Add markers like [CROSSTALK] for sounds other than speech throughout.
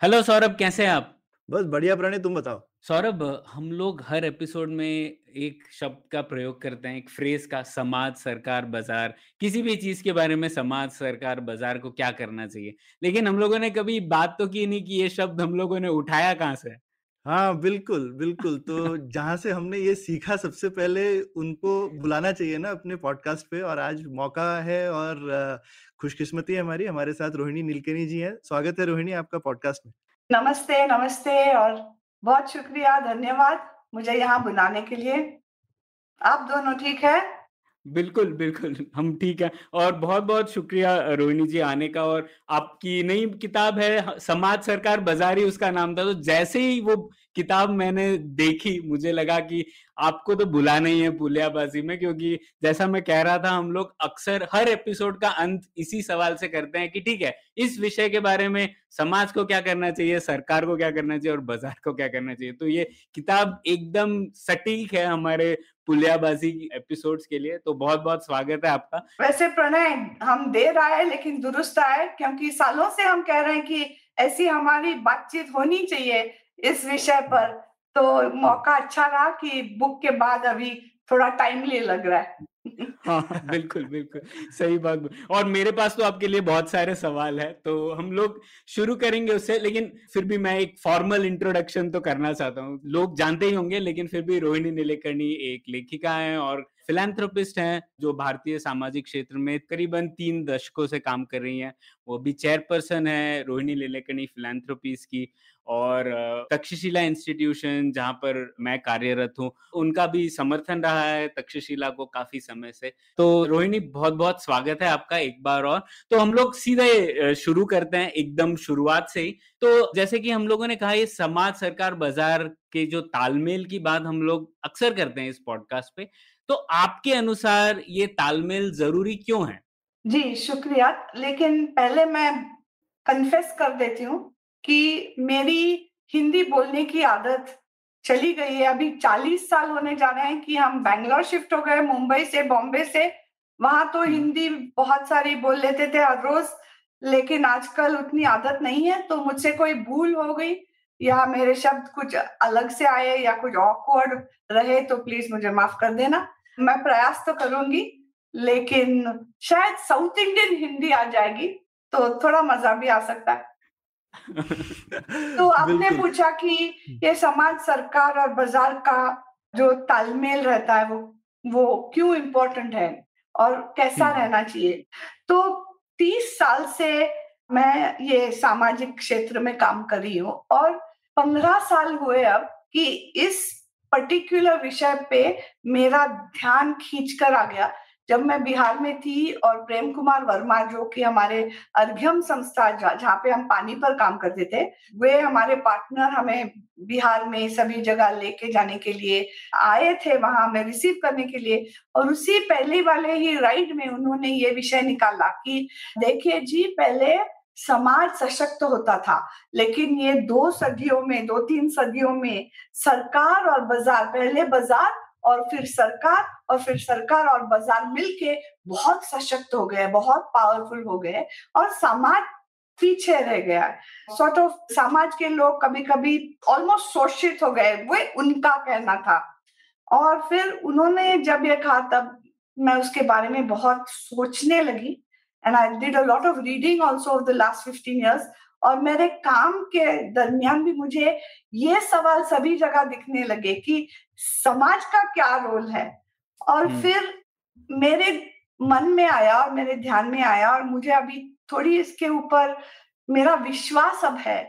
Hello Saurabh कैसे हैं आप? बस बढ़िया प्रणय तुम बताओ? सौरभ हम लोग हर एपिसोड में एक शब्द का प्रयोग करते हैं एक फ्रेज का समाज सरकार बाज़ार। किसी भी चीज़ के बारे में समाज सरकार बाज़ार को क्या करना चाहिए? लेकिन हम लोगों ने कभी बात तो की नहीं कि ये शब्द हम लोगों ने उठाया कहाँ से? हाँ बिल्कुल बिल्कुल तो जहाँ से हमने ये सीखा सबसे पहले उनको बुलाना चाहिए ना अपने पॉडकास्ट पे और आज मौका है और खुशकिस्मती है हमारी हमारे साथ रोहिणी नीलकनी जी हैं। स्वागत है रोहिणी आपका पॉडकास्ट में। नमस्ते नमस्ते और बहुत शुक्रिया धन्यवाद मुझे यहाँ बुलाने के लिए। आप दोनों ठीक है? बिल्कुल बिल्कुल हम ठीक है और बहुत बहुत शुक्रिया रोहिणी जी आने का और आपकी नई किताब है समाज सरकार बाजारी उसका नाम था तो जैसे ही वो किताब मैंने देखी, मुझे लगा कि आपको तो बुलाना ही है पुलियाबाजी में, क्योंकि जैसा मैं कह रहा था, हम लोग अक्सर हर एपिसोड का अंत इसी सवाल से करते हैं कि ठीक है, इस विषय के बारे में समाज को क्या करना चाहिए, सरकार को क्या करना चाहिए और बाज़ार को क्या करना चाहिए? तो ये किताब एकदम सटीक है हमारे पुलियाबाजी एपिसोड्स के लिए तो बहुत बहुत स्वागत है आपका। वैसे प्रणय, हम देर आए लेकिन दुरुस्त आए, क्योंकि सालों से हम कह रहे हैं कि ऐसी हमारी बातचीत होनी चाहिए इस विषय पर। तो मौका अच्छा रहा कि बुक के बाद अभी थोड़ा टाइमली लग रहा है। हाँ बिल्कुल बिल्कुल। सही बात और मेरे पास तो आपके लिए बहुत सारे सवाल है तो हम लोग शुरू करेंगे उससे, लेकिन फिर भी मैं एक फॉर्मल इंट्रोडक्शन तो करना चाहता हूँ। लोग जानते ही होंगे, लेकिन फिर भी रोहिणी नीलेकर्णी एक लेखिका हैं और फिलेंथ्रोपिस्ट हैं, जो भारतीय सामाजिक क्षेत्र में करीबन तीन दशकों से काम कर रही हैं। वो भी चेयरपर्सन है, रोहिणी नीलेकर्णी फिलैंथ्रोपीज की। और तक्षशिला इंस्टीट्यूशन जहाँ पर मैं कार्यरत हूँ, उनका भी समर्थन रहा है तक्षशिला को काफ़ी समय से। तो रोहिणी बहुत बहुत स्वागत है आपका एक बार और। तो हम लोग सीधे शुरू करते हैं, एकदम शुरुआत से ही। तो जैसे कि हम लोगों ने कहा, ये समाज सरकार बाज़ार के जो तालमेल की बात हम लोग अक्सर करते हैं इस पॉडकास्ट पे तो आपके अनुसार ये तालमेल ज़रूरी क्यों है? जी, शुक्रिया। लेकिन पहले मैं कन्फेस कर देती हूँ कि मेरी हिंदी बोलने की आदत चली गई है। अभी चालीस साल होने जा रहे हैं कि हम बैंगलोर शिफ्ट हो गए मुंबई से बॉम्बे से। वहाँ तो हम्म। हिंदी बहुत सारी बोल लेते थे हर रोज लेकिन आजकल उतनी आदत नहीं है तो मुझसे कोई भूल हो गई या मेरे शब्द कुछ अलग से आए या कुछ ऑकवर्ड रहे तो प्लीज़ मुझे माफ़ कर देना। मैं प्रयास तो करूँगी लेकिन शायद साउथ इंडियन हिंदी आ जाएगी तो थोड़ा मज़ा भी आ सकता है। तो [LAUGHS] आपने पूछा कि ये समाज सरकार और बाज़ार का जो तालमेल रहता है वो वो क्यों इम्पोर्टेंट है और कैसा हम्म। रहना चाहिए? तो तीस साल से मैं ये सामाजिक क्षेत्र में काम कर रही हूँ और पंद्रह साल हुए अब कि इस पर्टिकुलर विषय पे मेरा ध्यान खींच कर आ गया। जब मैं बिहार में थी और प्रेम कुमार वर्मा, जो कि हमारे अर्घ्यम संस्था, जहाँ पे हम पानी पर काम करते थे, वे हमारे पार्टनर हमें बिहार में सभी जगह लेके जाने के लिए आए थे, वहाँ हमें रिसीव करने के लिए। और उसी पहले वाले ही राइड में उन्होंने ये विषय निकाला कि देखिए जी, पहले समाज सशक्त होता था, लेकिन ये दो सदियों में दो तीन सदियों में सरकार और बाज़ार, पहले बाज़ार और फिर सरकार और फिर सरकार और बाज़ार मिलके बहुत सशक्त हो गए, बहुत पावरफुल हो गए और समाज पीछे रह गया सॉर्ट ऑफ़ समाज के लोग कभी कभी ऑलमोस्ट शोषित हो गए, वो उनका कहना था। और फिर उन्होंने जब ये कहा, तब मैं उसके बारे में बहुत सोचने लगी। And I did a lot of reading also of the last fifteen years और मेरे काम के दरमियान भी मुझे ये सवाल सभी जगह दिखने लगे कि समाज का क्या रोल है? और। फिर मेरे मन में आया और मेरे ध्यान में आया और मुझे अभी थोड़ी इसके ऊपर मेरा विश्वास अब है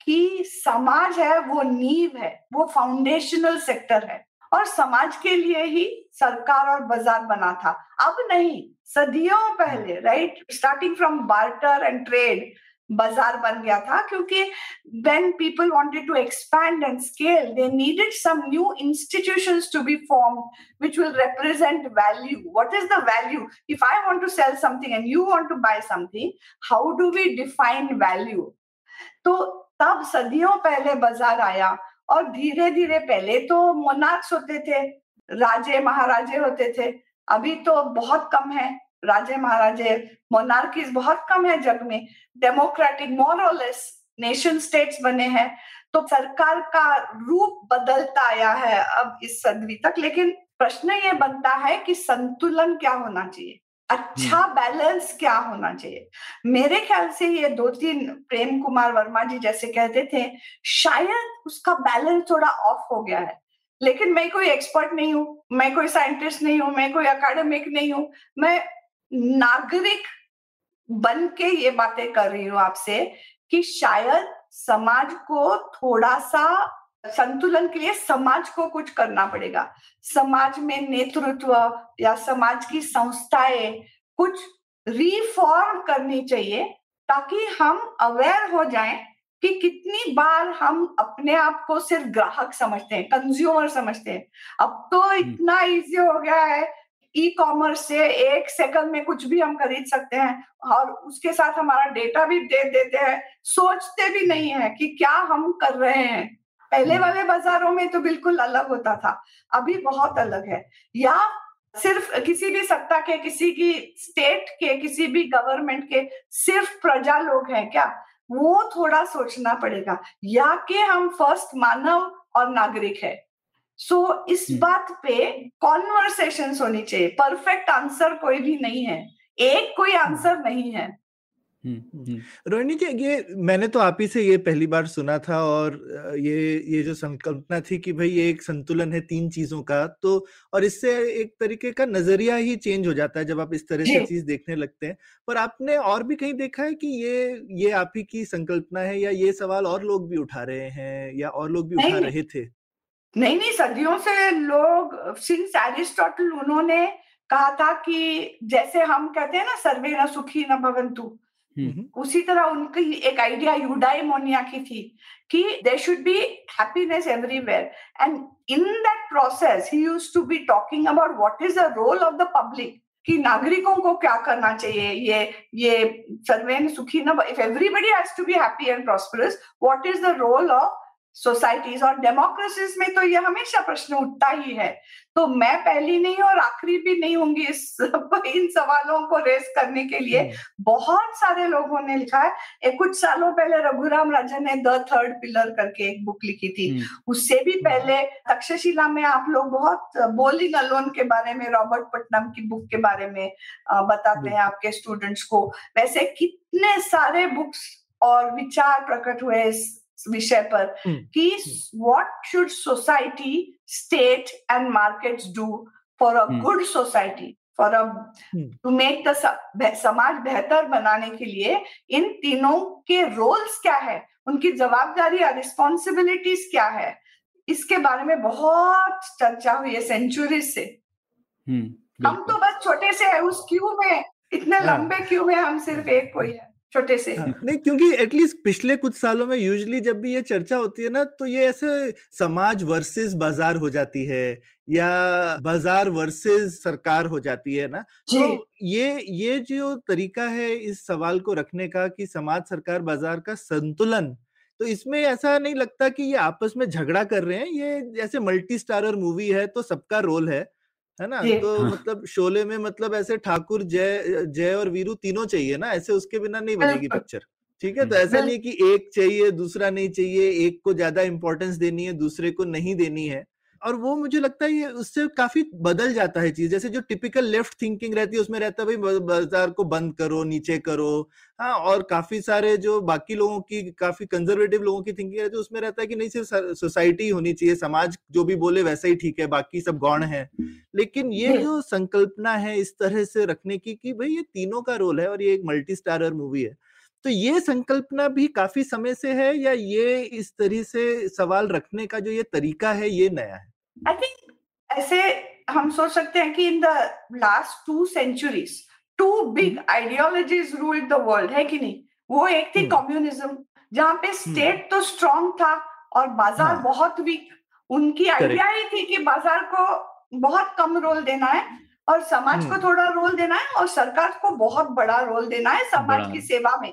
कि समाज है वो नींव है वो फाउंडेशनल सेक्टर है। और समाज के लिए ही सरकार और बाज़ार बना था। अब नहीं सदियों पहले right starting from barter and trade बाज़ार बन गया था क्योंकि when people wanted to expand and scale they needed some new institutions to be formed which will represent value what is the value if i want to sell something and you want to buy something how do we define value तो तब सदियों पहले बाज़ार आया और धीरे धीरे पहले तो मोनार्क्स होते थे राजे महाराजे होते थे अभी तो बहुत कम है राजे महाराजे मोनार्कीज बहुत कम है जग में। डेमोक्रेटिक मोरलेस नेशन स्टेट्स बने हैं। तो सरकार का रूप बदलता आया है अब इस सदी तक। लेकिन प्रश्न ये बनता है कि संतुलन क्या होना चाहिए? अच्छा बैलेंस हम्म। क्या होना चाहिए? मेरे ख्याल से ये दो तीन प्रेम कुमार वर्मा जी जैसे कहते थे शायद उसका बैलेंस थोड़ा ऑफ़ हो गया है। लेकिन मैं कोई एक्सपर्ट नहीं हूँ मैं कोई साइंटिस्ट नहीं हूँ मैं कोई अकेडमिक नहीं हूँ। मैं नागरिक बन के ये बातें कर रही हूँ आपसे कि शायद समाज को थोड़ा सा संतुलन के लिए समाज को कुछ करना पड़ेगा समाज में नेतृत्व या समाज की संस्थाएँ कुछ रिफॉर्म करनी चाहिए ताकि हम अवेयर हो जाएँ कि कितनी बार हम अपने आप को सिर्फ़ ग्राहक समझते हैं कंज्यूमर समझते हैं अब तो हम्म। इतना इजी हो गया है ई कॉमर्स से एक सेकंड में कुछ भी हम खरीद सकते हैं और उसके साथ हमारा डेटा भी दे देते हैं। सोचते भी नहीं है कि क्या हम कर रहे हैं। पहले हम्म। वाले बाजारों में तो बिल्कुल अलग होता था अभी बहुत अलग है। या सिर्फ़ किसी भी सत्ता के किसी की स्टेट के किसी भी गवर्नमेंट के सिर्फ़ प्रजा लोग हैं क्या? वो थोड़ा सोचना पड़ेगा। या कि हम फ़र्स्ट मानव और नागरिक है। सो so, इस हम्म। बात पे कॉन्वर्सेशन होनी चाहिए। परफेक्ट आंसर कोई भी नहीं है। एक कोई आंसर हम्म। नहीं है। हम्म, रोहिणी जी ये मैंने तो आप ही से ये पहली बार सुना था और ये ये जो संकल्पना थी कि भाई ये एक संतुलन है तीन चीज़ों का तो और इससे एक तरीके का नज़रिया ही चेंज हो जाता है जब आप इस तरह से चीज़ देखने लगते हैं। पर आपने और भी कहीं देखा है कि ये ये आप ही की संकल्पना है या ये सवाल और लोग भी उठा रहे हैं या और लोग भी उठा रहे थे? नहीं नहीं सदियों से लोग सिंस एरिस्टोटल उन्होंने कहा था कि जैसे हम कहते हैं ना सर्वे न सुखी न भवंतु। उसी तरह उनकी एक आइडिया यूडाइमोनिया की थी कि they should be happiness everywhere and in that process he use to be talking about what is the role of the public कि नागरिकों को क्या करना चाहिए ये ये सर्वे सुखी न if everybody has to be happy and prosperous what is the role of societies और डेमोक्रेसीज में तो ये हमेशा प्रश्न उठता ही है तो मैं पहली नहीं और आखिरी भी नहीं होंगी इस [LAUGHS] इन सवालों को रेस करने के लिए हम्म। बहुत सारे लोगों ने लिखा है एक कुछ सालों पहले रघुराम राजन ने द थर्ड पिलर करके एक बुक लिखी थी हम्म। उससे भी हम्म। पहले तक्षशिला में आप लोग बहुत बोलिंग अलोन के बारे में रॉबर्ट पटनम की बुक के बारे में बताते हैं आपके स्टूडेंट्स को वैसे कितने सारे बुक्स और विचार प्रकट हुए इस विषय पर कि what should society state and markets do for a good society for a to make the समाज बेहतर बनाने के लिए इन तीनों के रोल्स क्या है? उनकी जवाबदारी और रिस्पॉन्सिबिलिटीज क्या है? इसके बारे में बहुत चर्चा हुई है सेंचुरी से। हम तो बस छोटे से है उस क्यू में? इतने हाँ। लंबे क्यू में हम सिर्फ़ एक कोई है? छोटे से। हाँ, नहीं क्योंकि एटलीस्ट पिछले कुछ सालों में यूजली जब भी ये चर्चा होती है ना तो ये ऐसे समाज वर्सेस बाज़ार हो जाती है या बाज़ार वर्सेस सरकार हो जाती है ना। तो ये ये जो तरीका है इस सवाल को रखने का कि समाज सरकार बाज़ार का संतुलन तो इसमें ऐसा नहीं लगता कि ये आपस में झगड़ा कर रहे हैं ये जैसे मल्टी स्टारर मूवी है तो सबका रोल है। है ना? तो हाँ। मतलब शोले में मतलब ऐसे ठाकुर जय जय और वीरू तीनों चाहिए ना? ऐसे उसके बिना नहीं बनेगी पिक्चर ठीक है? तो ऐसा नहीं कि एक चाहिए दूसरा नहीं चाहिए एक को ज़्यादा इंपॉर्टेंस देनी है दूसरे को नहीं देनी है। और वो मुझे लगता है ये उससे काफ़ी बदल जाता है चीज़। जैसे जो टिपिकल लेफ़्ट थिंकिंग रहती है उसमें रहता है भाई बाज़ार को बंद करो नीचे करो। हाँ और काफ़ी सारे जो बाकी लोगों की काफ़ी कंजर्वेटिव लोगों की थिंकिंग रहती है उसमें रहता है कि नहीं सिर्फ़ सोसाइटी होनी चाहिए समाज जो भी बोले वैसा ही ठीक है बाकी सब गौण है। लेकिन ये जो। संकल्पना है इस तरह से रखने की कि भाई ये तीनों का रोल है और ये एक मल्टी स्टारर मूवी है। तो ये संकल्पना भी काफ़ी समय से है या ये इस तरह से सवाल रखने का जो ये तरीका है ये नया है? आई थिंक ऐसे हम सोच सकते हैं कि in the last two centuries two big ideologies ruled the world है कि नहीं? वो एक थी हम्म। कम्युनिज्म जहाँ पे स्टेट तो स्ट्रांग था और बाज़ार हाँ। बहुत वीक उनकी आइडिया ही थी कि बाज़ार को बहुत कम रोल देना है और समाज को हम्म। थोड़ा रोल देना है और सरकार को बहुत बड़ा रोल देना है समाज की सेवा में।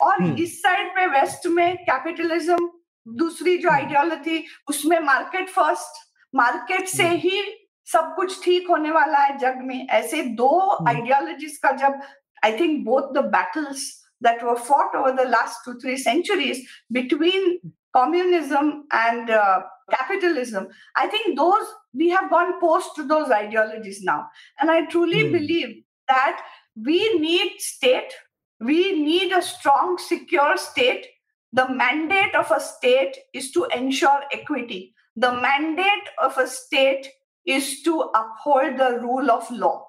और हम्म। इस साइड में वेस्ट में कैपिटलिज्म दूसरी जो हम्म। आइडियोलॉजी उसमें मार्केट फ़र्स्ट। मार्केट से हम्म। ही सब कुछ ठीक होने वाला है जग में। ऐसे दो आइडियोलॉजीज का जब I think both the battles that were fought over the last two three centuries between communism and capitalism I think those we have gone post those ideologies now and I truly believe that we need state we need a strong secure state. The mandate of a state is to ensure equity. The mandate of a state is to uphold the rule of law.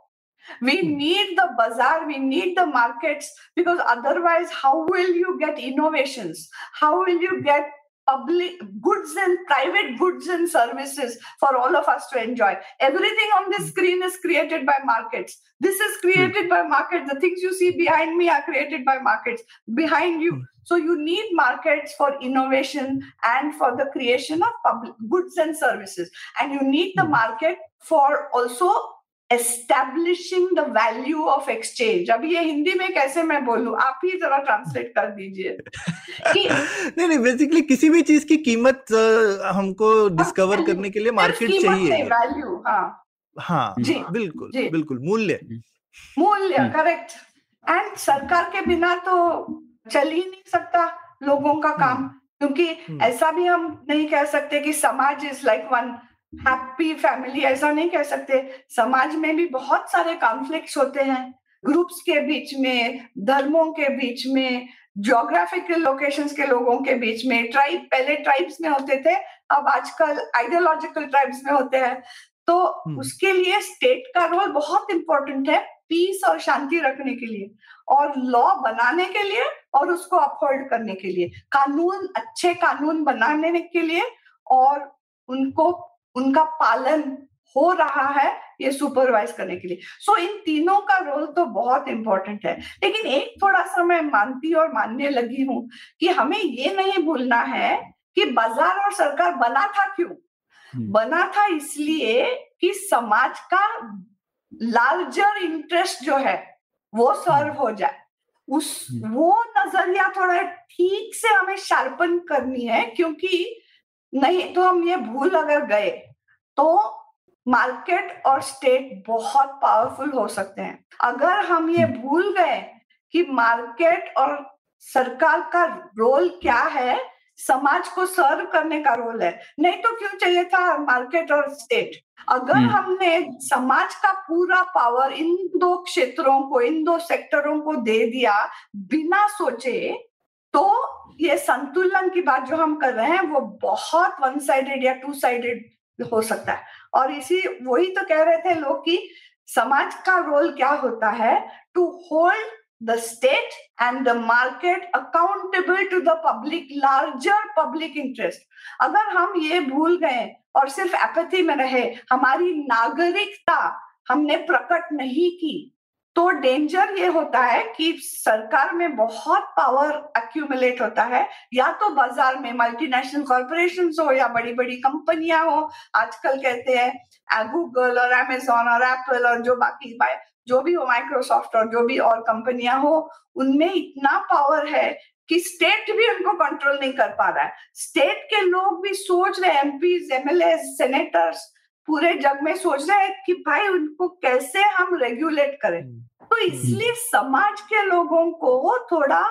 We Hmm. need the bazaar we need the markets because otherwise how will you get innovations? How will you get public goods and private goods and services for all of us to enjoy. Everything on this Hmm. screen is created by markets. This is created by markets. The things you see behind me are created by markets. Behind you. Hmm. so you need markets for innovation and for the creation of public goods and services. And you need the Hmm. market for also establishing the value of exchange. अभी ये हिंदी में कैसे मैं बोलूँ? आप ही जरा translate कर दीजिए। कि [LAUGHS] नहीं नहीं बेसिकली किसी भी चीज़ की कीमत हमको डिस्कवर करने के लिए मार्केट चाहिए वैल्यू हाँ। हाँ। जी, बिल्कुल जी। बिल्कुल मूल्य। मूल्य हम्म। करेक्ट एंड सरकार के बिना तो चल ही नहीं सकता लोगों का काम क्योंकि हम्म। ऐसा भी हम नहीं कह सकते कि समाज is like one happy family ऐसा नहीं कह सकते। समाज में भी बहुत सारे कॉन्फ्लिक्ट्स होते हैं। ग्रुप्स के बीच में धर्मों के बीच में जोग्राफिकल लोकेशंस के लोगों के बीच में ट्राइब पहले ट्राइब्स में होते थे अब आजकल आइडियोलॉजिकल ट्राइब्स में होते हैं। तो हम्म। उसके लिए स्टेट का रोल बहुत इंपॉर्टेंट है पीस और शांति रखने के लिए और लॉ बनाने के लिए और उसको अपहोल्ड करने के लिए। कानून अच्छे कानून बनाने के लिए और उनको उनका पालन हो रहा है ये सुपरवाइज करने के लिए। सो so, इन तीनों का रोल तो बहुत इंपॉर्टेंट है। लेकिन एक थोड़ा सा मैं मानती और मानने लगी हूँ कि हमें ये नहीं भूलना है कि बाज़ार और सरकार बना था क्यों? हम्म। बना था इसलिए कि समाज का लार्जर इंटरेस्ट जो है वो सर्व हो जाए। उस हम्म। वो नज़रिया थोड़ा ठीक से हमें शार्पन करनी है क्योंकि नहीं तो हम ये भूल अगर गए तो मार्केट और स्टेट बहुत पावरफुल हो सकते हैं अगर हम ये हम्म। भूल गए कि मार्केट और सरकार का रोल क्या है समाज को सर्व करने का रोल है नहीं तो क्यों चाहिए था मार्केट और स्टेट अगर हम्म। हमने समाज का पूरा पावर इन दो क्षेत्रों को इन दो सेक्टरों को दे दिया बिना सोचे तो ये संतुलन की बात जो हम कर रहे हैं, वो बहुत वन साइडेड या टू साइडेड हो सकता है। और इसी, वही तो कह रहे थे लोग कि समाज का रोल क्या होता है? To hold the state and the market accountable to the public, larger public interest. अगर हम ये भूल गए और सिर्फ़ एपथी में रहे, हमारी नागरिकता हमने प्रकट नहीं की तो डेंजर ये होता है कि सरकार में बहुत पावर एक्यूमुलेट होता है। या तो बाज़ार में मल्टीनेशनल कॉरपोरेशन हो या बड़ी बड़ी कंपनियाँ हो, आजकल कहते हैं गूगल और एमेजोन और एप्पल और जो बाकी जो भी हो माइक्रोसॉफ्ट और जो भी और कंपनियाँ हो, उनमें इतना पावर है कि स्टेट भी उनको कंट्रोल नहीं कर पा रहा है। स्टेट के लोग भी सोच रहे एमपी एमएलए सेनेटर्स पूरे जग में सोच रहे हैं कि भाई उनको कैसे हम रेगुलेट करें? तो इसलिए समाज के लोगों को थोड़ा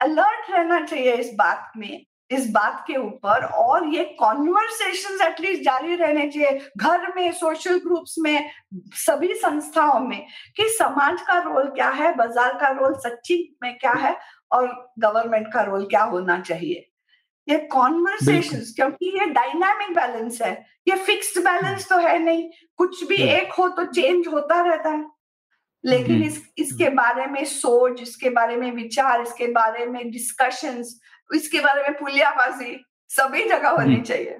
अलर्ट रहना चाहिए इस बात में इस बात के ऊपर और ये कॉन्वर्सेशन एटलीस्ट जारी रहने चाहिए। घर में सोशल ग्रुप्स में सभी संस्थाओं में कि समाज का रोल क्या है बाज़ार का रोल सच्ची में क्या है और गवर्नमेंट का रोल क्या होना चाहिए। ये कॉन्वर्सेशन क्योंकि ये डायनामिक बैलेंस है। ये फिक्स्ड बैलेंस तो है नहीं। कुछ भी एक हो तो चेंज होता रहता है। लेकिन इस इसके बारे में सोच इसके बारे में विचार इसके बारे में डिस्कशंस इसके बारे में पुलियाबाजी सभी जगह होनी चाहिए।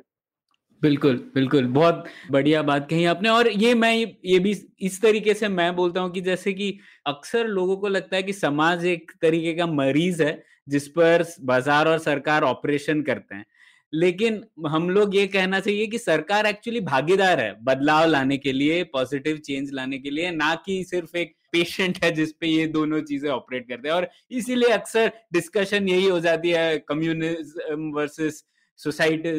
बिल्कुल बिल्कुल। बहुत बढ़िया बात कही आपने। और ये मैं ये भी इस तरीके से मैं बोलता हूँ कि जैसे कि अक्सर लोगों को लगता है कि समाज एक तरीके का मरीज़ है। जिस पर बाज़ार और सरकार ऑपरेशन करते हैं। लेकिन हम लोग ये कहना चाहिए कि सरकार एक्चुअली भागीदार है बदलाव लाने के लिए, पॉजिटिव चेंज लाने के लिए, ना कि सिर्फ़ एक पेशेंट है जिसपे ये दोनों चीज़ें ऑपरेट करते हैं। और इसीलिए अक्सर डिस्कशन यही हो जाती है, communism versus society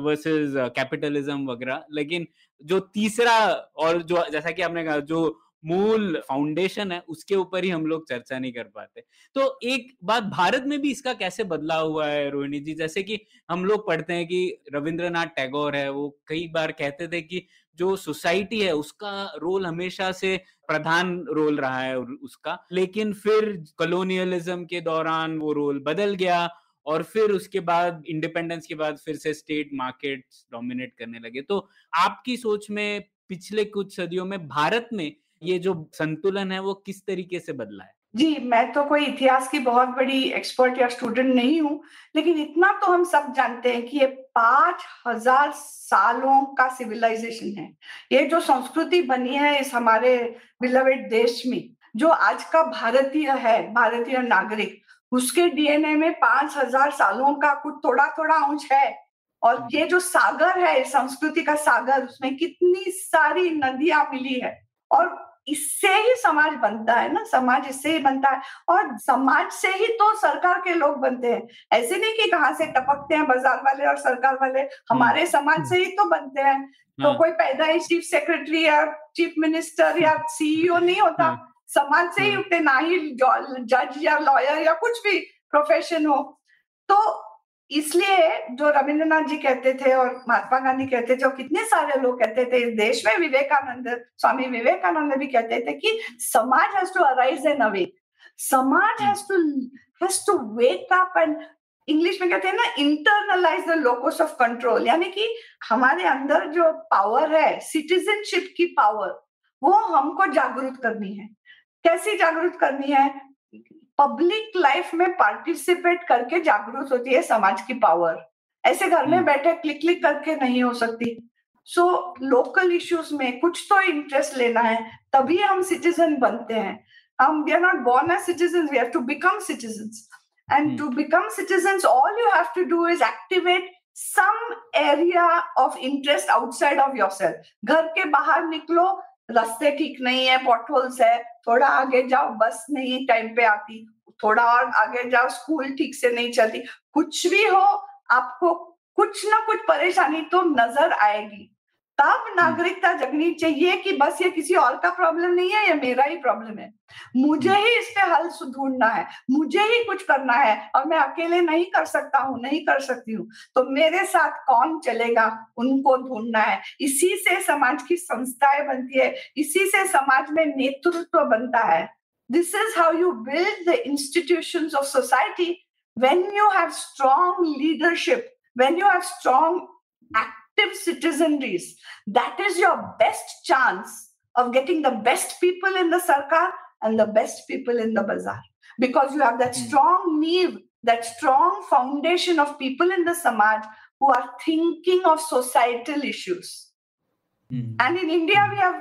versus capitalism वगैरह। लेकिन जो तीसरा और जो, जैसा कि आपने कहा, जो मूल फाउंडेशन है, उसके ऊपर ही हम लोग चर्चा नहीं कर पाते। तो एक बात भारत में भी इसका कैसे बदलाव हुआ है, रोहिणी जी? जैसे कि हम लोग पढ़ते हैं कि रविंद्रनाथ टैगोर है, वो कई बार कहते थे कि जो सोसाइटी है, उसका रोल हमेशा से प्रधान रोल रहा है उसका। लेकिन फिर कॉलोनियलिज्म के दौरान वो रोल बदल गया और फिर उसके बाद इंडिपेंडेंस के बाद फिर से स्टेट मार्केट डोमिनेट करने लगे। तो आपकी सोच में पिछले कुछ सदियों में भारत में ये जो संतुलन है वो किस तरीके से बदला है? जी मैं तो कोई इतिहास की बहुत बड़ी एक्सपर्ट या स्टूडेंट नहीं हूँ लेकिन इतना तो हम सब जानते हैं कि ये पाँच हज़ार सालों का सिविलाइजेशन है। ये जो संस्कृति बनी है इस हमारे बिलवेड देश में जो आज का भारतीय है भारतीय नागरिक उसके डीएनए में पाँच हज़ार सालों का कुछ थोड़ा थोड़ा अंश है। और ये जो सागर है संस्कृति का सागर उसमें कितनी सारी नदियाँ मिली है। और इससे ही समाज बनता है ना समाज इससे ही बनता है और समाज से ही तो सरकार के लोग बनते हैं ऐसे नहीं कि कहाँ से टपकते हैं बाज़ार वाले और सरकार वाले हमारे हम्म। समाज से ही तो बनते हैं तो हाँ। कोई पैदा ही चीफ सेक्रेटरी या चीफ मिनिस्टर या सीईओ नहीं होता हाँ। समाज से ही हाँ। उठते ना ही जज या लॉयर या कुछ भी प्रोफेशन हो तो इसलिए जो रविंद्रनाथ जी कहते थे और महात्मा गांधी कहते थे और कितने सारे लोग कहते थे, इस देश में विवेकानंद, स्वामी विवेकानंद भी कहते थे कि समाज has to arise an awake समाज has to has to wake up and English में कहते हैं ना internalise the locus of control यानी कि हमारे अंदर जो पावर है सिटीजनशिप की पावर वो हमको जागरूक करनी है। कैसी जागरूक करनी है? पब्लिक लाइफ में पार्टिसिपेट करके जागरूक होती है समाज की पावर ऐसे घर में हम्म। बैठे क्लिक क्लिक करके नहीं हो सकती. सो लोकल इश्यूज़ में कुछ तो इंटरेस्ट लेना है तभी हम सिटीजन बनते हैं. हम we are not born as citizen we have to become citizens and to become citizens all you have to do is activate some area of interest outside of your घर के बाहर निकलो रास्ते ठीक नहीं है पॉटहोल्स है, थोड़ा आगे जाओ, बस नहीं टाइम पे आती, थोड़ा और आगे जाओ स्कूल ठीक से नहीं चलती, कुछ भी हो, आपको कुछ ना कुछ परेशानी तो नज़र आएगी। तब। नागरिकता जगनी चाहिए कि बस ये किसी और का प्रॉब्लम नहीं है ये मेरा ही प्रॉब्लम है। मुझे। ही इस पे हल ढूंढना है मुझे ही कुछ करना है और मैं अकेले नहीं कर सकता हूँ नहीं कर सकती हूँ। तो मेरे साथ कौन चलेगा? उनको ढूंढना है। इसी से समाज की संस्थाएँ बनती है इसी से समाज में नेतृत्व बनता है। This is how you build the institution of society when you have strong leadership when you have strong active citizenries. That is your best chance of getting the best people in the sarkar and the best people in the bazaar. Because you have that mm. strong need, that strong foundation of people in the samaj who are thinking of societal issues. Mm. And in India, we have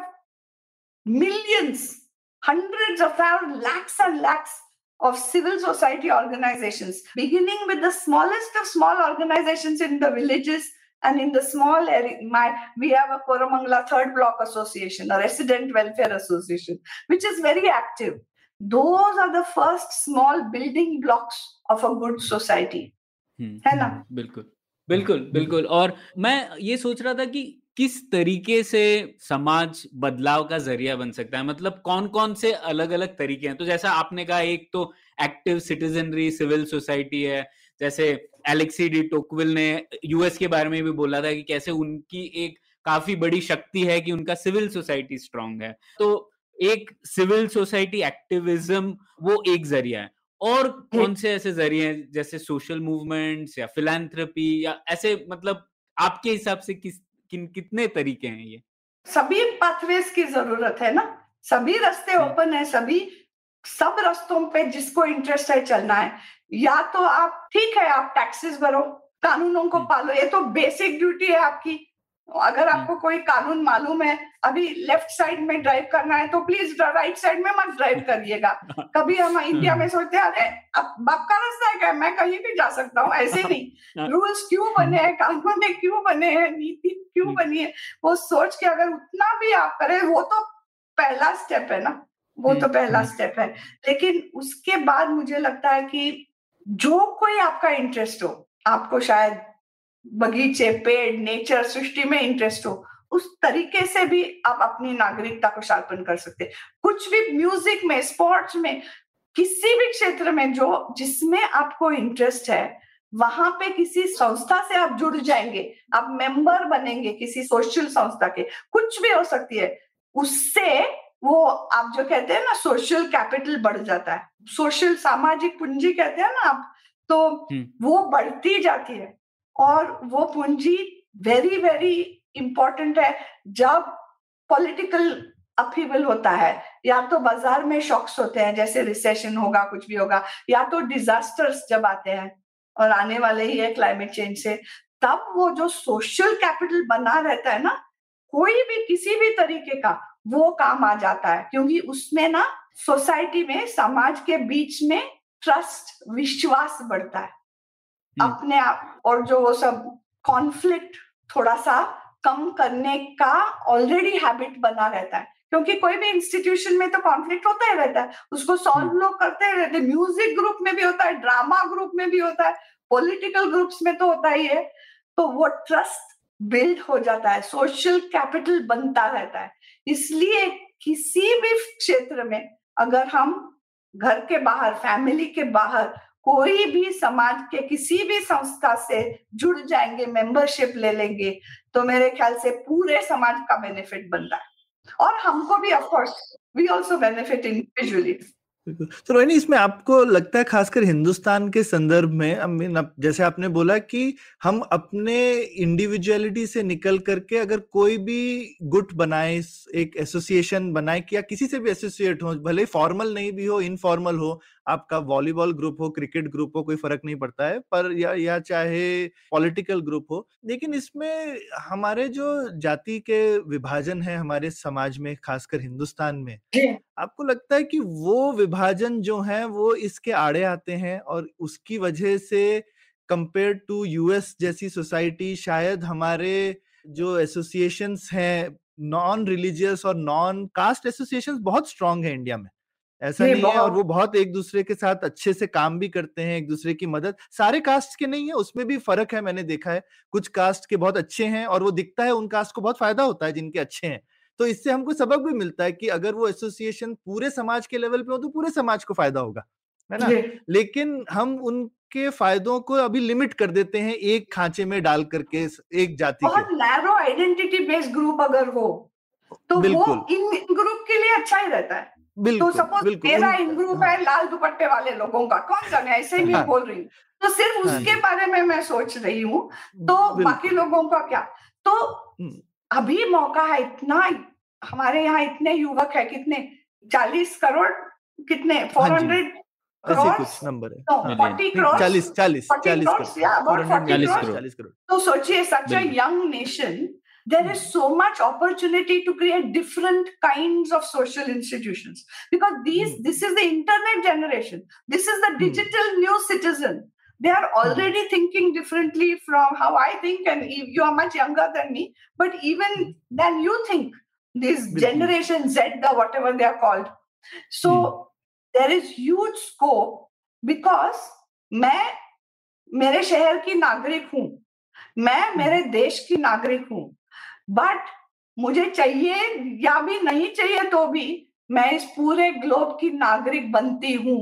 millions, hundreds of thousands, lakhs and lakhs of civil society organizations, beginning with the smallest of small organizations in the villages and in the small area, my, we have a Koramangala Third Block Association, a resident welfare association, which is very active. Those are the first small building blocks of a good society. है ना बिल्कुल बिल्कुल बिल्कुल और मैं ये सोच रहा था कि किस तरीके से समाज बदलाव का ज़रिया बन सकता है मतलब कौन कौन से अलग अलग तरीके हैं तो जैसा आपने कहा एक तो एक्टिव सिटीजनरी सिविल सोसाइटी है जैसे एलेक्सी डी टोकविल ने यूएस के बारे में भी बोला था कि कैसे उनकी एक काफ़ी बड़ी शक्ति है कि उनका सिविल सोसाइटी स्ट्रांग है। तो एक सिविल सोसाइटी एक्टिविज्म वो एक ज़रिया है। और कौन से ऐसे ज़रिए हैं? जैसे सोशल मूवमेंट्स या फिलेंथ्रपी या ऐसे मतलब आपके हिसाब से किस किन कितने तरीके हैं ये? सभी पाथवेज की ज़रूरत है ना? सभी रास्ते ओपन है सभी सब रास्तों पे जिसको इंटरेस्ट है चलना है। या तो आप ठीक है आप टैक्सेस भरो कानूनों को पालो ये तो बेसिक ड्यूटी है आपकी। अगर आपको कोई कानून मालूम है अभी लेफ़्ट साइड में ड्राइव करना है तो प्लीज़ राइट साइड में मत ड्राइव करिएगा। [LAUGHS] कभी हम इंडिया में सोचते हैं अरे अब बाप का रास्ता है क्या? मैं कहीं भी जा सकता हूँ ऐसे [LAUGHS] नहीं। रूल्स क्यों बने हैं? कानून क्यों बने हैं? नीति क्यों बनी है? वो सोच के अगर उतना भी आप करें वो तो पहला स्टेप है ना? वो तो पहला स्टेप है। लेकिन उसके बाद मुझे लगता है कि जो कोई आपका इंटरेस्ट हो, आपको शायद बगीचे, पेड़ नेचर सृष्टि में इंटरेस्ट हो, उस तरीके से भी आप अपनी नागरिकता को शार्पन कर सकते कुछ भी म्यूज़िक में स्पोर्ट्स में, किसी भी क्षेत्र में जो, जिसमें आपको इंटरेस्ट है, वहाँ पे किसी संस्था से आप जुड़ जाएँगे, आप मेंबर बनेंगे किसी सोशल संस्था के, कुछ भी हो सकती है, उससे वो आप जो कहते हैं ना सोशल कैपिटल बढ़ जाता है। सोशल सामाजिक पूंजी कहते हैं ना आप तो वो बढ़ती जाती है और वो पूंजी वेरी वेरी इंपॉर्टेंट है। जब पॉलिटिकल अपीवल होता है या तो बाज़ार में शॉक्स होते हैं जैसे रिसेशन होगा कुछ भी होगा या तो डिजास्टर्स जब आते हैं और आने वाले ही है क्लाइमेट चेंज से तब वो जो सोशल कैपिटल बना रहता है ना कोई भी किसी भी तरीके का वो काम आ जाता है क्योंकि उसमें ना सोसाइटी में समाज के बीच में ट्रस्ट विश्वास बढ़ता है हम्म। अपने आप और जो वो सब कॉन्फ्लिक्ट थोड़ा सा कम करने का ऑलरेडी हैबिट बना रहता है क्योंकि कोई भी इंस्टीट्यूशन में तो कॉन्फ्लिक्ट होता ही रहता है उसको सॉल्व हम्म। लोग करते ही रहते हैं म्यूज़िक ग्रुप में भी होता है ड्रामा ग्रुप में भी होता है पॉलिटिकल ग्रुप्स में तो होता ही है तो वो ट्रस्ट बिल्ड हो जाता है सोशल कैपिटल बनता रहता है इसलिए किसी भी क्षेत्र में अगर हम घर के बाहर फैमिली के बाहर, कोई भी समाज के किसी भी संस्था से जुड़ जाएँगे मेंबरशिप ले लेंगे तो मेरे ख्याल से पूरे समाज का बेनिफिट बन रहा है। और हमको भी of course we also benefit individually तो रोहिणी, इसमें आपको लगता है खासकर हिंदुस्तान के संदर्भ में आई मीन जैसे आपने बोला कि हम अपने इंडिविजुअलिटी से निकल करके अगर कोई भी गुट बनाए, एक एसोसिएशन बनाए कि या किसी से भी एसोसिएट हो, भले फॉर्मल नहीं भी हो इनफॉर्मल हो आपका वॉलीबॉल ग्रुप हो क्रिकेट ग्रुप हो कोई फ़र्क नहीं पड़ता है पर या या चाहे पॉलिटिकल ग्रुप हो लेकिन इसमें हमारे जो जाति के विभाजन है हमारे समाज में खासकर हिंदुस्तान में आपको लगता है कि वो विभाजन जो है वो इसके आड़े आते हैं और उसकी वजह से कंपेयर टू यूएस जैसी सोसाइटी शायद हमारे जो एसोसिएशंस हैं नॉन रिलीजियस और नॉन कास्ट एसोसिएशंस बहुत स्ट्रांग है इंडिया में? ऐसा नहीं है और वो बहुत एक दूसरे के साथ अच्छे से काम भी करते हैं एक दूसरे की मदद। सारे कास्ट के नहीं है उसमें भी फ़र्क है मैंने देखा है। कुछ कास्ट के बहुत अच्छे हैं और वो दिखता है उन कास्ट को बहुत फ़ायदा होता है जिनके अच्छे हैं। तो इससे हमको सबक भी मिलता है कि अगर वो एसोसिएशन पूरे समाज के लेवल पे हो तो पूरे समाज को फ़ायदा होगा है ना? लेकिन हम उनके फायदों को अभी लिमिट कर देते हैं एक खांचे में डाल करके एक जाति नैरो आइडेंटिटी बेस्ड ग्रुप अगर हो तो वो इन ग्रुप के लिए अच्छा ही रहता है। तो सपोज़ मेरा इन ग्रुप है लाल दुपट्टे वाले लोगों का कौन जाने ऐसे ही हाँ, बोल रही हूँ। तो सिर्फ़ हाँ उसके बारे में मैं सोच रही हूँ। तो बाकी लोगों का क्या? तो हम्म। अभी मौका है इतना हमारे यहाँ इतने युवक है कितने? चालीस करोड़ कितने? फोर हंड्रेड नंबर चालीस चालीस चालीस करोड़। तो सोचिए such a young nation there is so much opportunity to create different kinds of social institutions because these mm. this is the internet generation this is the hmm. digital mm. new citizen they are hmm. already mm. thinking differently from how i think and you are much younger than me but even hmm. than you think this generation z the whatever they are called so there is huge scope because मैं मेरे शहर की नागरिक हूं मैं मेरे देश की नागरिक हूं बट मुझे चाहिए या भी नहीं चाहिए तो भी मैं इस पूरे ग्लोब की नागरिक बनती हूँ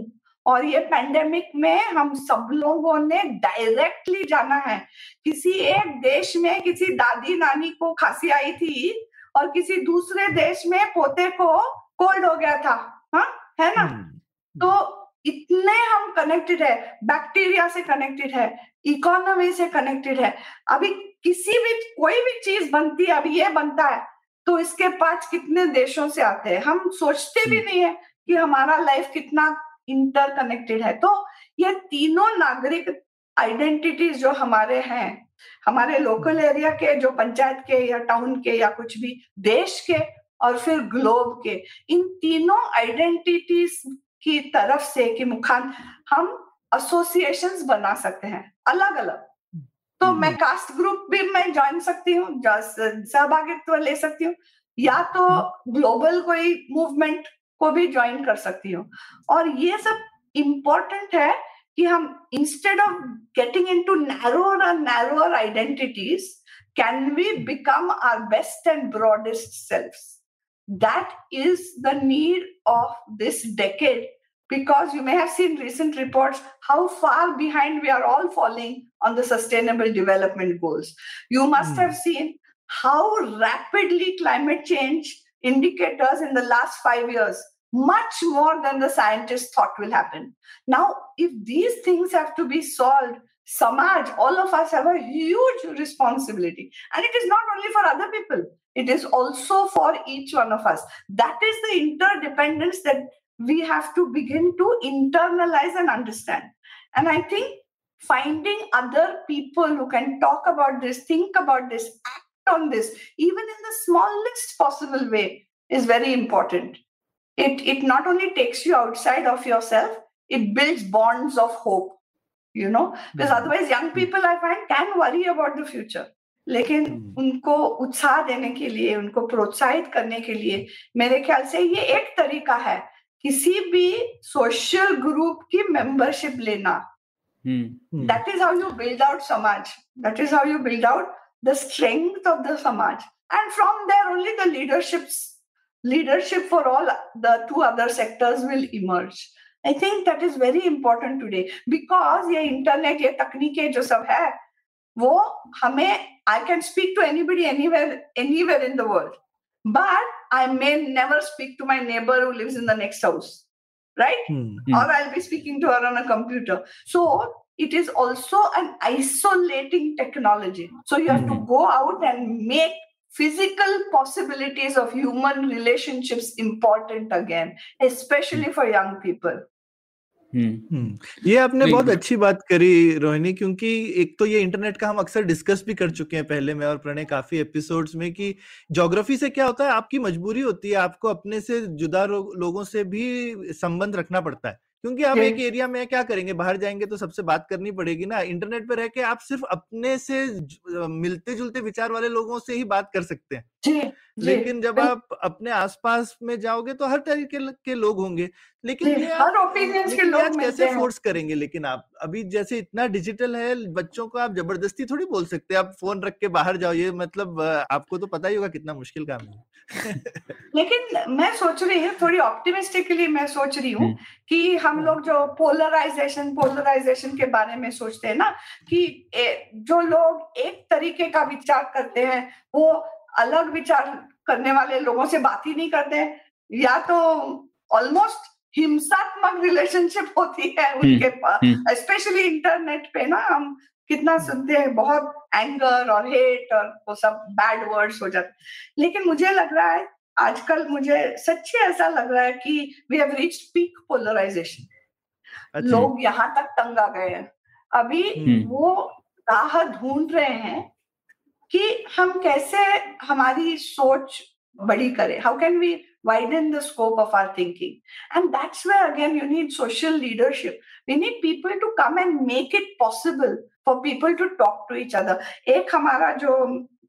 और ये पेंडेमिक में हम सब लोगों ने डायरेक्टली जाना है किसी एक देश में किसी दादी नानी को खांसी आई थी और किसी दूसरे देश में पोते को कोल्ड हो गया था हा? है ना हम्म। तो इतने हम कनेक्टेड है बैक्टीरिया से कनेक्टेड है इकोनॉमी से कनेक्टेड है अभी किसी भी कोई भी चीज़ बनती है अभी ये बनता है तो इसके पास कितने देशों से आते हैं? हम सोचते भी। नहीं है कि हमारा लाइफ कितना इंटरकनेक्टेड है। तो ये तीनों नागरिक आइडेंटिटीज जो हमारे हैं हमारे लोकल एरिया के जो पंचायत के या टाउन के या कुछ भी देश के और फिर ग्लोब के इन तीनों आइडेंटिटीज की तरफ़ से कि मुखान हम एसोसिएशंस बना सकते हैं अलग अलग तो मैं कास्ट ग्रुप भी मैं ज्वाइन सकती हूँ सहभागित्व ले सकती हूँ या तो ग्लोबल कोई मूवमेंट को भी ज्वाइन कर सकती हूँ। और ये सब इम्पोर्टेंट है कि हम instead of getting into narrower and narrower identities can we become our best and broadest self that is the need of this decade because you may have seen recent reports how far behind we are all falling on the sustainable development goals you must mm. have seen how rapidly climate change indicators in the last 5 years much more than the scientists thought will happen. Now, if these things have to be solved, Samaj, all of us have a huge responsibility. And it is not only for other people, it is also for each one of us. That is the interdependence that we have to begin to internalize and understand. And I think finding other people who can talk about this, think about this, act on this, even in the smallest possible way, is very important it it not only takes you outside of yourself it builds bonds of hope you know because mm-hmm. otherwise young hmm. people i find can worry about the future लेकिन hmm. उनको उत्साह देने के लिए उनको प्रोत्साहित करने के लिए मेरे ख्याल से ये एक तरीका है किसी भी सोशल ग्रुप की मेंबरशिप लेना that is how you build out समाज that is how you build out the strength of the समाज and from there only the leaderships leadership for all the two other sectors will emerge i think that is very important today because ये internet ये तकनीकें जो सब है वो हमें I can speak to anybody anywhere anywhere in the world but I may never speak to my neighbor who lives in the next house, right? Mm-hmm. Or I'll be speaking to her on a computer. So it is also an isolating technology. So you have mm-hmm. to hmm. go out and make physical possibilities of human relationships important again, especially hmm. for young people. ये आपने बहुत अच्छी बात करी रोहिणी क्योंकि एक तो ये इंटरनेट का हम अक्सर डिस्कस भी कर चुके हैं पहले मैं और प्रणय काफ़ी एपिसोड्स में कि ज्योग्राफी से क्या होता है आपकी मजबूरी होती है आपको अपने से जुदा लोगों से भी संबंध रखना पड़ता है। क्योंकि आप एक एरिया में क्या करेंगे? बाहर जाएँगे तो सबसे बात करनी पड़ेगी ना। इंटरनेट पर रह के आप सिर्फ़ अपने से मिलते जुलते विचार वाले लोगों से ही बात कर सकते हैं। जी, लेकिन जब आप अपने आसपास में जाओगे तो हर तरीके के लोग होंगे। लेकिन ये हर ओपिनियंस के लोग कैसे फोर्स करेंगे लेकिन आप? अभी जैसे इतना डिजिटल है बच्चों को आप ज़बरदस्ती थोड़ी बोल सकते हैं आप फ़ोन रख के बाहर जाओ ये मतलब आपको तो पता ही होगा कितना मुश्किल काम है [LAUGHS] लेकिन मैं सोच रही हूँ थोड़ी ऑप्टिमिस्टिकली मैं सोच रही हूँ हम्म। कि हम हाँ। लोग जो पोलराइजेशन पोलराइजेशन के बारे में सोचते हैं ना कि जो लोग एक तरीके का विचार करते हैं वो अलग विचार करने वाले लोगों से बात ही नहीं करते या तो ऑलमोस्ट हिंसात्मक रिलेशनशिप होती है हम्म, उनके पास। स्पेशली हम्म। इंटरनेट पे ना हम कितना सुनते हैं बहुत एंगर और हेट और वो सब बैड वर्ड्स हो जाते लेकिन मुझे लग रहा है आजकल मुझे सच्ची ऐसा लग रहा है कि we have reach peak polarisation लोग यहाँ तक तंग आ गए हैं। अभी हम्म। वो राह ढूंढ रहे हैं कि हम कैसे हमारी सोच बड़ी करें how can we widen the scope of our thinking and that's where again you need social leadership we need people to come and make it possible for people to talk to each other एक हमारा जो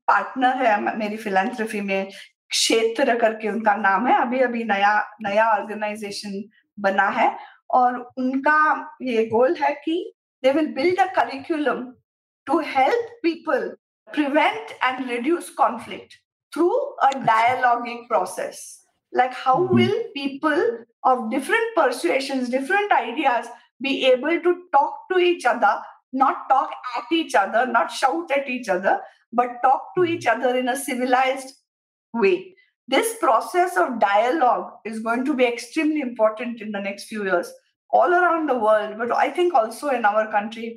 partner है मेरी फिलेंथ्रफी में क्षेत्र करके उनका नाम है अभी अभी नया नया ऑर्गेनाइजेशन बना है और उनका ये गोल है कि they will build a curriculum to help people prevent and reduce conflict through a dialoguing process. Like how mm-hmm. will people of different persuasions different ideas be able to talk to each other not talk at each other not shout at each other but talk to mm-hmm. each other in a civilized way? This process of dialogue is going to be extremely important in the next few years all around the world but i think also in our country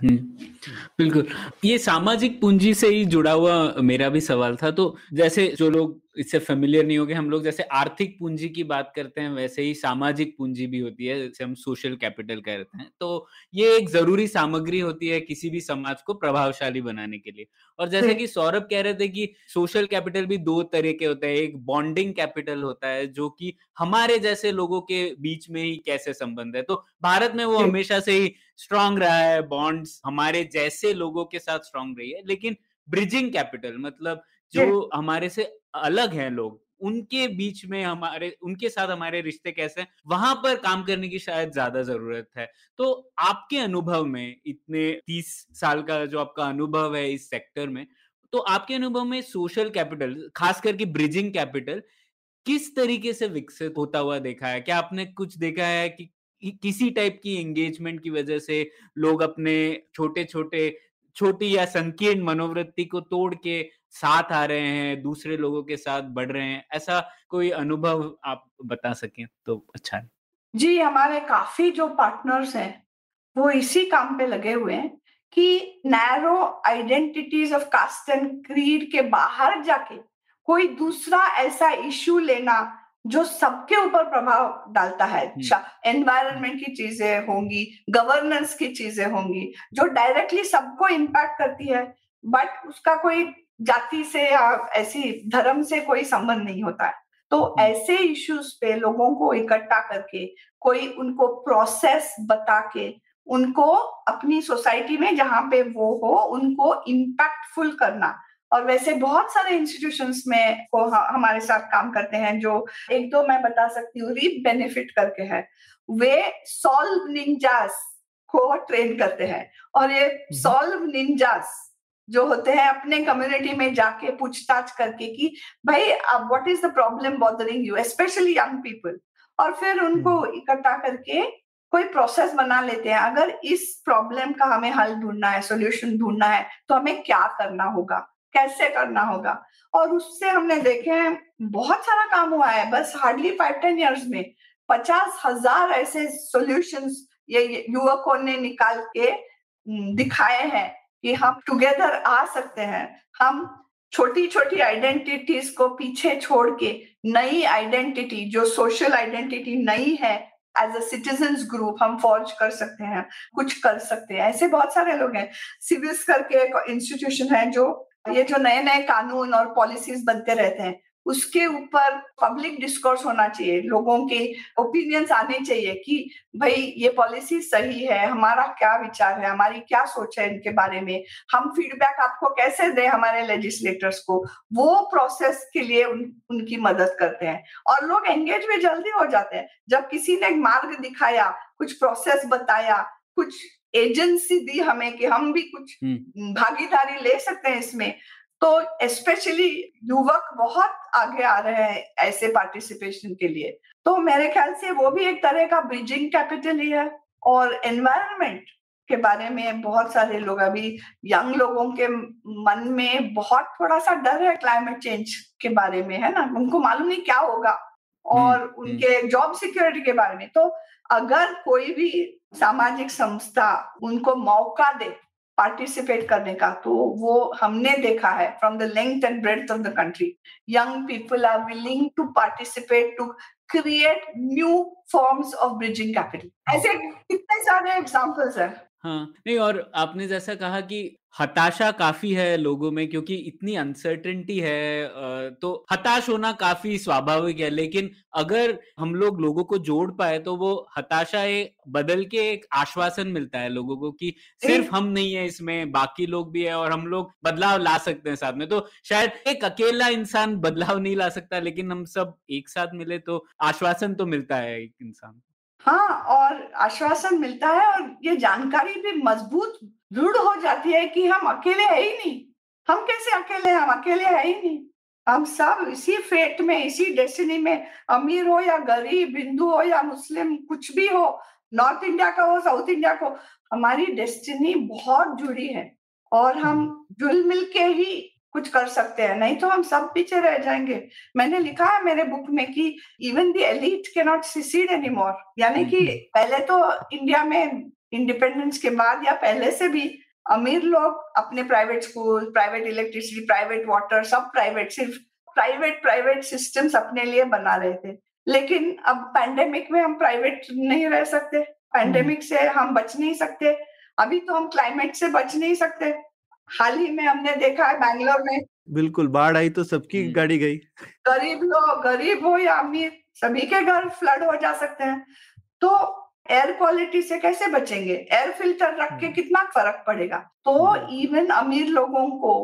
बिल्कुल। ये सामाजिक पूंजी से ही जुड़ा हुआ मेरा भी सवाल था तो जैसे जो लोग इससे फेमिलियर नहीं होंगे हम लोग जैसे आर्थिक पूंजी की बात करते हैं वैसे ही सामाजिक पूंजी भी होती है जैसे हम सोशल कैपिटल कहते हैं। तो ये एक ज़रूरी सामग्री होती है किसी भी समाज को प्रभावशाली बनाने के लिए। और जैसे कि सौरभ कह रहे थे कि सोशल कैपिटल भी दो तरह के होते हैं एक बॉन्डिंग कैपिटल होता है जो कि हमारे जैसे लोगों के बीच में ही कैसे संबंध है। तो भारत में वो हमेशा से ही स्ट्रांग रहा है बॉन्ड्स हमारे जैसे लोगों के साथ स्ट्रांग रही है लेकिन ब्रिजिंग कैपिटल मतलब जो हमारे से अलग हैं लोग उनके बीच में हमारे उनके साथ हमारे रिश्ते कैसे हैं वहाँ पर काम करने की शायद ज़्यादा ज़रूरत है। तो आपके अनुभव में इतने तीस साल का जो आपका अनुभव है इस सेक्टर में तो आपके अनुभव में सोशल कैपिटल खास करके ब्रिजिंग कैपिटल किस तरीके से विकसित होता हुआ देखा है? क्या आपने कुछ देखा है कि किसी टाइप की एंगेजमेंट की वजह से लोग अपने छोटे छोटे छोटी या संकीर्ण मनोवृत्ति को तोड़ के साथ आ रहे हैं, दूसरे लोगों के साथ बढ़ रहे हैं, ऐसा कोई अनुभव आप बता सकें तो अच्छा है। जी, हमारे काफ़ी जो पार्टनर्स हैं, वो इसी काम पे लगे हुए हैं कि narrow identities of caste and creed के बाहर जाके कोई दूसरा ऐसा इश्यू लेना जो सबके ऊपर प्रभाव डालता है एनवायरनमेंट हम्म। की चीज़ें होंगी गवर्नेंस की चीज़ें होंगी जो डायरेक्टली सबको इम्पैक्ट करती है बट उसका कोई जाति से या ऐसी धर्म से कोई संबंध नहीं होता है तो हम्म। ऐसे इश्यूज़ पे लोगों को इकट्ठा करके कोई उनको प्रोसेस बता के उनको अपनी सोसाइटी में जहाँ पे वो हो उनको इम्पैक्टफुल करना और वैसे बहुत सारे इंस्टीट्यूशंस में को हमारे साथ काम करते हैं जो एक दो मैं बता सकती हूँ रीप बेनिफिट करके है वे सॉल्व निंजास को ट्रेन करते हैं और ये सॉल्व हम्म। निंजास जो होते हैं अपने कम्युनिटी में जाके पूछताछ करके कि भाई अब what is the problem bothering you specially young people और फिर उनको हम्म। इकट्ठा करके कोई प्रोसेस बना लेते हैं अगर इस प्रॉब्लम का हमें हल ढूंढना है सोल्यूशन ढूंढना है तो हमें क्या करना होगा कैसे करना होगा? और उससे हमने देखे हैं, बहुत सारा काम हुआ है, बस हार्डली फाइव टेन ईयर्स में पचास हज़ार ऐसे सॉल्यूशंस ये युवकों ने निकाल के दिखाए हैं कि हम टुगेदर आ सकते हैं। हम छोटी छोटी आइडेंटिटीज को पीछे छोड़ के नई आइडेंटिटी जो सोशल आइडेंटिटी नई है एज अ सिटीजन ग्रुप हम फॉर्ज कर सकते हैं, कुछ कर सकते हैं। ऐसे बहुत सारे लोग हैं। सिविल्स करके एक इंस्टीट्यूशन है जो ये जो नए नए कानून और पॉलिसीज़ बनते रहते हैं उसके ऊपर पब्लिक डिस्कोर्स होना चाहिए। लोगों के ओपिनियंस आने चाहिए कि भाई ये पॉलिसी सही है हमारा क्या विचार है हमारी क्या सोच है इनके बारे में? हम फीडबैक आपको कैसे दें हमारे लेजिस्लेटर्स को? वो प्रोसेस के लिए उन, उनकी मदद करते हैं। और लोग एंगेज में जल्दी हो जाते हैं। जब किसी ने मार्ग दिखाया कुछ प्रोसेस बताया कुछ एजेंसी दी हमें कि हम भी कुछ हम्म। भागीदारी ले सकते हैं इसमें तो स्पेशली युवक बहुत आगे आ रहे हैं ऐसे पार्टिसिपेशन के लिए तो मेरे ख्याल से वो भी एक तरह का ब्रिजिंग कैपिटल ही है और एनवायरमेंट के बारे में बहुत सारे लोग अभी यंग लोगों के मन में बहुत थोड़ा सा डर है क्लाइमेट चेंज के बारे में है ना उनको मालूम नहीं क्या होगा और हम्म, हम्म। उनके जॉब सिक्योरिटी के बारे में तो अगर कोई भी सामाजिक संस्था उनको मौका दे पार्टिसिपेट करने का तो वो हमने देखा है from the length and breadth of the country young people are willing to participate to create new forms of bridging capital ऐसे कितने सारे एग्जाम्पल्स हैं। हाँ नहीं और आपने जैसा कहा कि हताशा काफ़ी है लोगों में क्योंकि इतनी अनसर्टेनिटी है तो हताश होना काफ़ी स्वाभाविक है लेकिन अगर हम लोग लोगों को जोड़ पाए तो वो हताशा एक बदल के एक आश्वासन मिलता है लोगों को कि सिर्फ़ हम नहीं है इसमें बाकी लोग भी है और हम लोग बदलाव ला सकते हैं साथ में। तो शायद एक अकेला इंसान बदलाव नहीं ला सकता लेकिन हम सब एक साथ मिले तो आश्वासन तो मिलता है एक इंसान हाँ और आश्वासन मिलता है और ये जानकारी भी मज़बूत दृढ़ हो जाती है कि हम अकेले है ही नहीं। हम कैसे अकेले हम अकेले है ही नहीं। हम सब इसी फेट में इसी डेस्टिनी में अमीर हो या गरीब हिंदू हो या मुस्लिम कुछ भी हो नॉर्थ इंडिया का हो साउथ इंडिया को हमारी डेस्टिनी बहुत जुड़ी है। और हम जुल मिल के ही कुछ कर सकते हैं। नहीं तो हम सब पीछे रह जाएँगे। मैंने लिखा है मेरे बुक में कि इवन द एलिट के नॉट सिसीड एनी मोर यानी कि पहले तो इंडिया में इंडिपेंडेंस के बाद या पहले से भी अमीर लोग अपने private school private electricity private water सब प्राइवेट सिर्फ़ प्राइवेट प्राइवेट सिस्टम्स अपने लिए बना रहे थे। लेकिन अब पैंडेमिक में हम प्राइवेट नहीं रह सकते। पैंडेमिक से हम बच नहीं सकते। अभी तो हम क्लाइमेट से बच नहीं सकते। हाल ही में हमने देखा है बैंगलोर में बिल्कुल बाढ़ आई तो सबकी हम्म। गाड़ी गई गरीब लोग गरीब हो या अमीर सभी के घर फ्लड हो जा सकते हैं तो एयर क्वालिटी से कैसे बचेंगे एयर फ़िल्टर रख के हम्म। कितना फ़र्क पड़ेगा तो हम्म। इवन अमीर लोगों को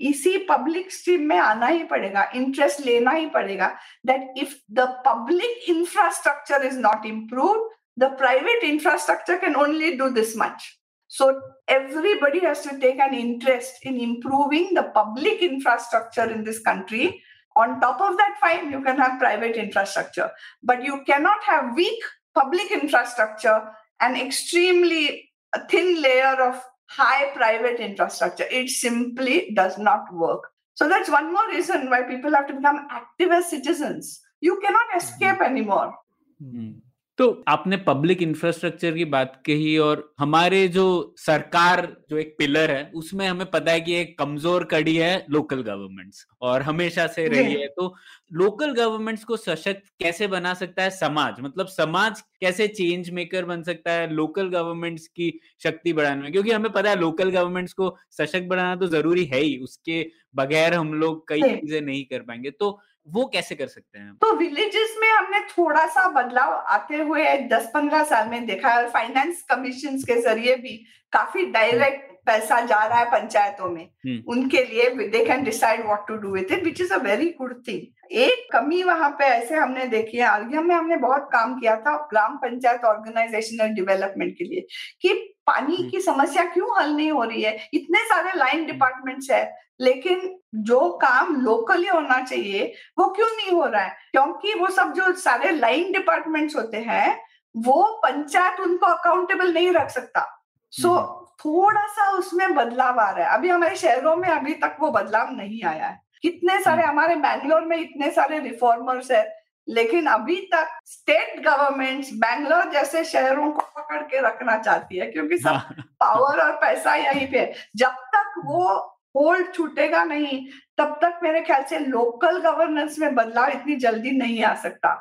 इसी पब्लिक स्ट्रीम में आना ही पड़ेगा इंटरेस्ट लेना ही पड़ेगा that if the public infrastructure is not improve the private infrastructure can only do this much So everybody has to take an interest in improving the public infrastructure in this country. On top of that, fine, you can have private infrastructure, but you cannot have weak public infrastructure and extremely thin layer of high private infrastructure. It simply does not work. So that's one more reason why people have to become active as citizens. You cannot mm-hmm. escape anymore. Mm-hmm. तो आपने public infrastructure की बात कही और हमारे जो सरकार जो एक पिलर है उसमें हमें पता है कि एक कमज़ोर कड़ी है लोकल गवर्नमेंट्स और हमेशा से रही है। तो लोकल गवर्नमेंट्स को सशक्त कैसे बना सकता है समाज? मतलब समाज कैसे चेंज मेकर बन सकता है लोकल गवर्नमेंट्स की शक्ति बढ़ाने में? क्योंकि हमें पता है लोकल गवर्नमेंट्स को सशक्त बनाना तो ज़रूरी है ही उसके बगैर हम लोग कई चीज़ें नहीं कर पाएँगे। तो वो कैसे कर सकते हैं? तो विलेजेस में हमने थोड़ा सा बदलाव आते हुए 10-15 साल में देखा है और फाइनेंस कमीशन के ज़रिए भी काफ़ी डायरेक्ट पैसा जा रहा है पंचायतों में। हम्म। उनके लिए they can decide what to do with it which is a very good thing एक कमी वहाँ पे ऐसे हमने देखी है। अर्घियम में हमने बहुत काम किया था ग्राम पंचायत ऑर्गेनाइजेशनल डेवलपमेंट के लिए कि पानी हम्म। की समस्या क्यों हल नहीं हो रही है? इतने सारे लाइन डिपार्टमेंट्स है लेकिन जो काम लोकली होना चाहिए वो क्यों नहीं हो रहा है? क्योंकि वो सब जो सारे लाइन डिपार्टमेंट्स होते हैं वो पंचायत उनको अकाउंटेबल नहीं रख सकता। सो हम्म। थोड़ा सा उसमें बदलाव आ रहा है। अभी हमारे शहरों में अभी तक वो बदलाव नहीं आया है। कितने सारे हमारे बैंगलोर में इतने सारे रिफॉर्मर्स है लेकिन अभी तक स्टेट गवर्नमेंट्स बैंगलोर जैसे शहरों को पकड़ के रखना चाहती है क्योंकि सब हाँ, पावर और पैसा यहीं पे है। जब तक वो होल्ड छूटेगा नहीं तब तक मेरे ख्याल से लोकल गवर्नेंस में बदलाव इतनी जल्दी नहीं आ सकता।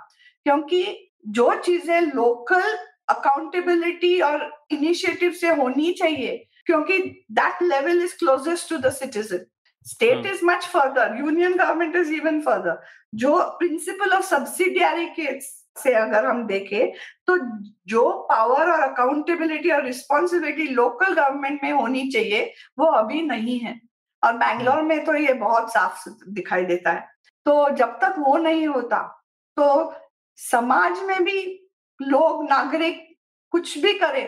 क्योंकि जो चीज़ें लोकल अकाउंटेबिलिटी और इनिशिएटिव से होनी चाहिए क्योंकि that level is closest to the citizen state. Is much further union government is even further जो प्रिंसिपल ऑफ़ सब्सिडियरी के से अगर हम देखें तो जो पावर और अकाउंटेबिलिटी और रिस्पॉन्सिबिलिटी लोकल गवर्नमेंट में होनी चाहिए वो अभी नहीं है। और बैंगलोर में तो ये बहुत साफ़ दिखाई देता है। तो जब तक वो नहीं होता तो समाज में भी लोग नागरिक कुछ भी करे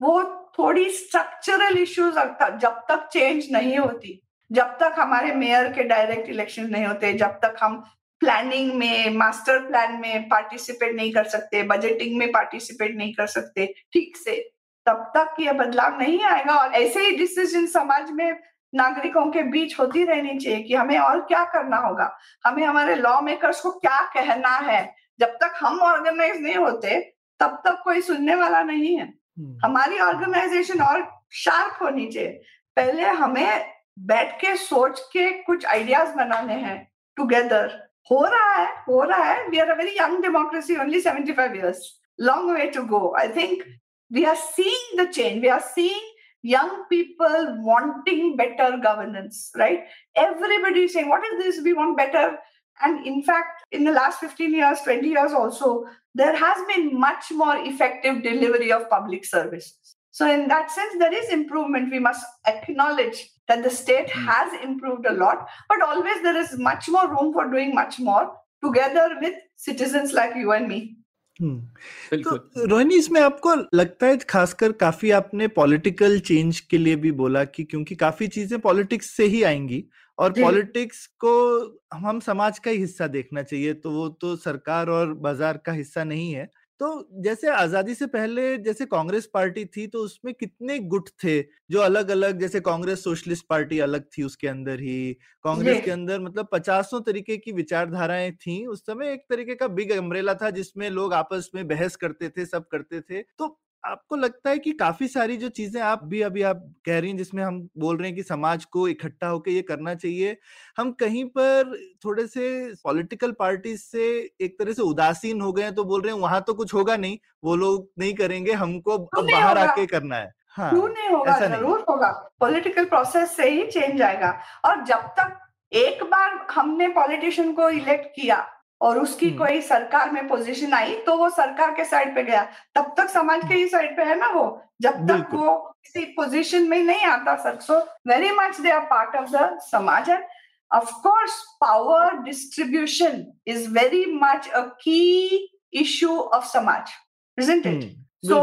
वो थोड़ी स्ट्रक्चरल इश्यूज़ जब तक चेंज नहीं होती जब तक हमारे मेयर के डायरेक्ट इलेक्शन नहीं होते जब तक हम प्लानिंग में मास्टर प्लान में पार्टिसिपेट नहीं कर सकते बजटिंग में पार्टिसिपेट नहीं कर सकते ठीक से तब तक ये बदलाव नहीं आएगा। और ऐसे ही डिसीज़न समाज में नागरिकों के बीच होती रहनी चाहिए कि हमें और क्या करना होगा। हमें हमारे लॉ मेकर्स को क्या कहना है? जब तक हम ऑर्गेनाइज नहीं होते तब तक कोई सुनने वाला नहीं है। हमारी ऑर्गेनाइजेशन और शार्प होनी चाहिए। पहले हमें बैठ के सोच के कुछ आइडियाज बनाने हैं टुगेदर हो रहा है हो रहा है we are a very young democracy only 75 years long way to go i think we are seeing the change we are seeing young people wanting better governance right everybody is saying what is this we want better and in fact in the last 15 years 20 years also there has been much more effective delivery of public services so in that sense there is improvement we must acknowledge that the state Hmm. has improved a lot but always there is much more room for doing much more together with citizens like you and me हम्म, तो रोहिणी इसमें आपको लगता है खासकर काफ़ी आपने political change के लिए भी बोला कि क्योंकि काफ़ी चीज़ें पॉलिटिक्स से ही आएँगी और पॉलिटिक्स को हम हम समाज का ही हिस्सा देखना चाहिए तो वो तो सरकार और बाज़ार का हिस्सा नहीं है तो जैसे आज़ादी से पहले जैसे कांग्रेस पार्टी थी तो उसमें कितने गुट थे? जो अलग अलग जैसे कांग्रेस सोशलिस्ट पार्टी अलग थी उसके अंदर ही। कांग्रेस के अंदर मतलब पचासों तरीके की विचारधाराएँ थी। उस समय एक तरीके का बिग अम्ब्रेला था जिसमें लोग आपस में बहस करते थे सब करते थे। तो आपको लगता है कि काफ़ी सारी जो चीज़ें आप भी अभी आप कह रही हैं जिसमें हम बोल रहे हैं कि समाज को इकट्ठा होकर ये करना चाहिए हम कहीं पर थोड़े से पॉलिटिकल पार्टी से एक तरह से उदासीन हो गए हैं तो बोल रहे हैं वहाँ तो कुछ होगा नहीं वो लोग नहीं करेंगे हमको अब बाहर आके करना है। हाँ, क्यों नहीं होगा? ज़रूर होगा। पॉलिटिकल प्रोसेस से ही चेंज आएगा। और जब तक एक बार हमने पॉलिटिशियन को इलेक्ट किया और उसकी हम्म। कोई सरकार में पोजीशन आई तो वो सरकार के साइड पे गया। तब तक समाज के ही साइड पे है ना वो? जब तक वो किसी पोजीशन में नहीं आता sir so very much they are part of the समाज of course power distribution is very much a key issue of समाज it so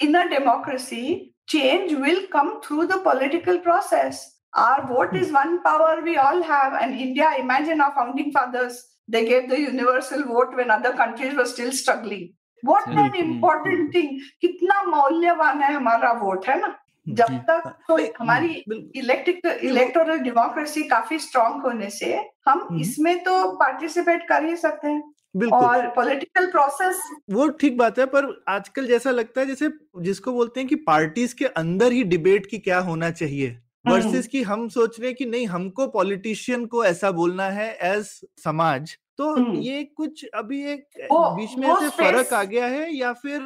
in a democracy change will come through the political process our vote is one power we all have and India imagine our founding fathers They gave the universal vote when other countries were still struggling. What an important thing. कितना मौल्यवान है हमारा vote है ना? जब तक तो हमारी इलेक्ट्रिक इलेक्टोरल डेमोक्रेसी काफ़ी स्ट्रांग होने से हम इसमें तो पार्टिसिपेट कर ही सकते हैं। बिल्कुल। और पॉलिटिकल प्रोसेस वो ठीक बात है पर आजकल जैसा लगता है जैसे जिसको बोलते हैं कि पार्टीज़ के अंदर ही डिबेट की क्या होना चाहिए वर्सेस कि हम सोच रहे हैं कि नहीं हमको पॉलिटिशियन को ऐसा बोलना है एज समाज तो ये कुछ अभी एक बीच में ऐसे फ़र्क आ गया है या फिर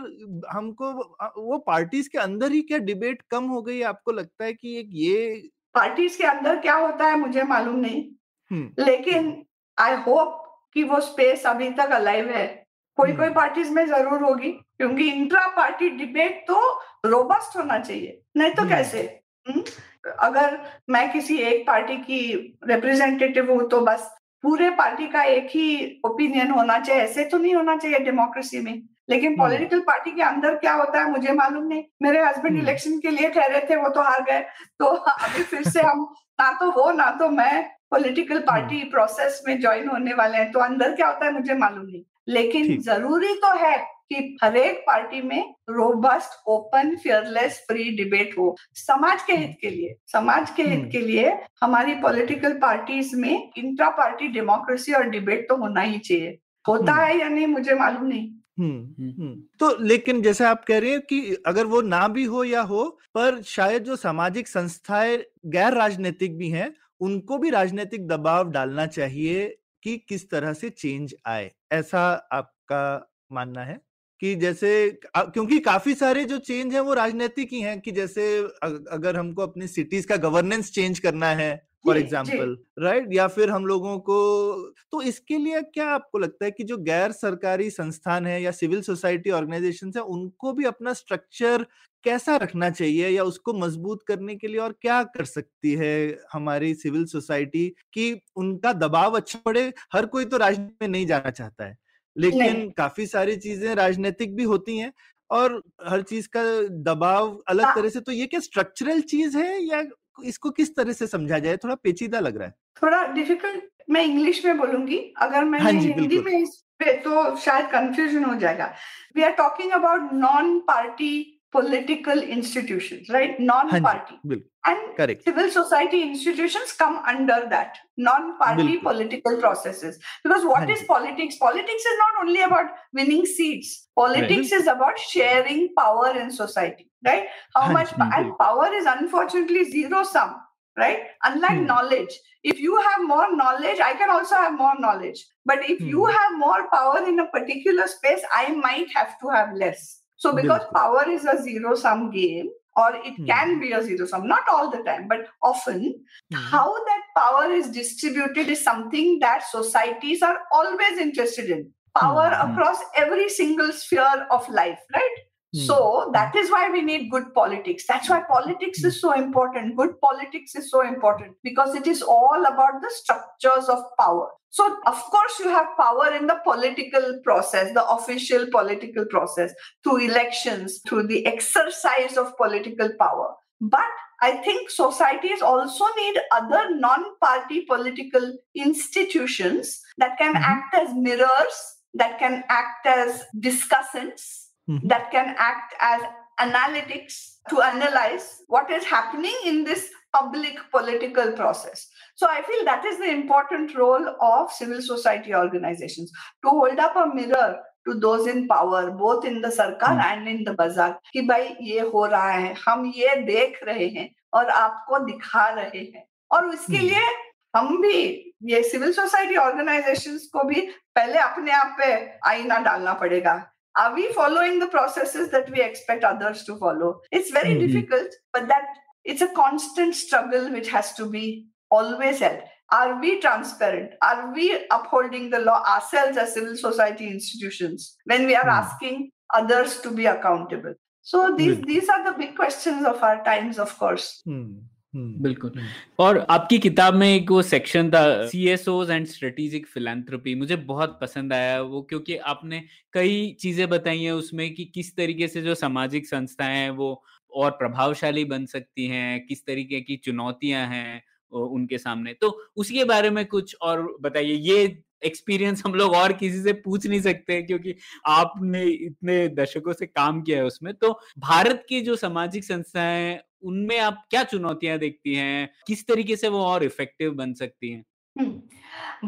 हमको वो पार्टीज़ के अंदर ही क्या डिबेट कम हो गई आपको लगता है कि एक ये पार्टीज़ के अंदर क्या होता है मुझे मालूम नहीं लेकिन आई होप कि वो स्पेस अभी तक अलाइव है। कोई कोई पार्टीज़ में ज़रूर होगी क्योंकि इंट्रा पार्टी डिबेट तो रोबस्ट होना चाहिए नहीं तो कैसे? हुँ? अगर मैं किसी एक पार्टी की रिप्रेजेंटेटिव हूँ तो बस पूरे पार्टी का एक ही ओपिनियन होना चाहिए। ऐसे तो नहीं होना चाहिए डेमोक्रेसी में। लेकिन पॉलिटिकल हम्म। पार्टी के अंदर क्या होता है मुझे मालूम नहीं। मेरे हस्बैंड इलेक्शन हम्म। के लिए ठहरे थे वो तो हार गए। तो अभी फिर से हम [LAUGHS] ना तो वो ना तो मैं पॉलिटिकल पार्टी प्रोसेस में ज्वाइन होने वाले हैं। तो अंदर क्या होता है मुझे मालूम नहीं। लेकिन ज़रूरी तो है कि हर एक पार्टी में robust open fearless free debate हो। समाज के हित के लिए समाज के हित हम्म। के लिए हमारी पॉलिटिकल पार्टीज़ में इंट्रा पार्टी डेमोक्रेसी और डिबेट तो होना ही चाहिए। होता हम्म। है या नहीं मुझे मालूम नहीं। हम्म, तो लेकिन जैसे आप कह रहे हैं कि अगर वो ना भी हो या हो पर शायद जो सामाजिक संस्थाएँ गैर राजनीतिक भी हैं उनको भी राजनीतिक दबाव डालना चाहिए कि किस तरह से चेंज आए। ऐसा आपका मानना है? कि जैसे क्योंकि काफ़ी सारे जो चेंज है वो राजनीतिक ही हैं कि जैसे अगर हमको अपनी सिटीज़ का गवर्नेंस चेंज करना है फॉर एग्ज़ाम्पल राइट? या फिर हम लोगों को तो इसके लिए क्या आपको लगता है कि जो गैर सरकारी संस्थान है या सिविल सोसाइटी ऑर्गेनाइजेशन है उनको भी अपना स्ट्रक्चर कैसा रखना चाहिए या उसको मज़बूत करने के लिए और क्या कर सकती है हमारी सिविल सोसाइटी कि उनका दबाव अच्छा पड़े? हर कोई तो राजनीति में नहीं जाना चाहता है। लेकिन काफ़ी सारी चीज़ें राजनीतिक भी होती हैं और हर चीज़ का दबाव अलग हाँ। तरह से तो ये क्या स्ट्रक्चरल चीज़ है या इसको किस तरह से समझा जाए? थोड़ा पेचीदा लग रहा है। थोड़ा डिफ़िकल्ट मैं इंग्लिश में बोलूँगी। अगर मैं हाँ हिंदी में इस पे तो शायद कंफ्यूजन हो जाएगा। We are talking about non party political institutions, right? Non-party. And Correct. civil society institutions come under that non-party political processes. Because what is politics? Politics is not only about winning seats. Politics right. is about sharing power in society, right? How much and power is unfortunately zero sum right unlike hmm. knowledge if you have more knowledge i can also have more knowledge but if hmm. you have more power in a particular space i might have to have less so, because power is a zero sum game, or it hmm. can be a zero sum, not all the time, but often, hmm. how that power is distributed is something that societies are always interested in. Power hmm. across every single sphere of life, right? So that is why we need good politics. That's why politics is so important. Good politics is so important because it is all about the structures of power. So, of course, you have power in the political process, the official political process, through elections, through the exercise of political power. But I think societies also need other non party political institutions that can mm-hmm. act as mirrors, that can act as discussants, mm-hmm. that can act as analytics to analyze what is happening in this public political process. So I feel that is the important role of civil society organizations to hold up a mirror to those in power both in the sarkar and in the bazaar कि भाई ये हो रहा है हम ये देख रहे हैं और आपको दिखा रहे हैं और उसके हम्म। लिए हम भी ये सिविल सोसाइटी ऑर्गेनाइजेशंस को भी पहले अपने आप पे आईना डालना पड़ेगा are we following the processes that we expect others to follow? It's very Mhm. difficult, but that it's a constant struggle which has to be always held. Are we transparent? Are we upholding the law ourselves as civil society institutions when we are Hmm. asking others to be accountable? So these Good. these are the big questions of our times, of course. हम्म, बिल्कुल। हम्म, और आपकी किताब में एक वो section था C S Os and strategic philanthropy मुझे बहुत पसंद आया वो क्योंकि आपने कई चीज़ें बताई हैं उसमें कि किस तरीके से जो सामाजिक संस्थाएँ हैं वो और प्रभावशाली बन सकती हैं किस तरीके की चुनौतियाँ हैं उनके सामने। तो उसके बारे में कुछ और बताइए। ये एक्सपीरियंस हम लोग और किसी से पूछ नहीं सकते क्योंकि आपने इतने दशकों से काम किया है उसमें। तो भारत की जो सामाजिक संस्थाएँ उनमें आप क्या चुनौतियाँ देखती हैं? किस तरीके से वो और इफ़ेक्टिव बन सकती हैं? हम्म,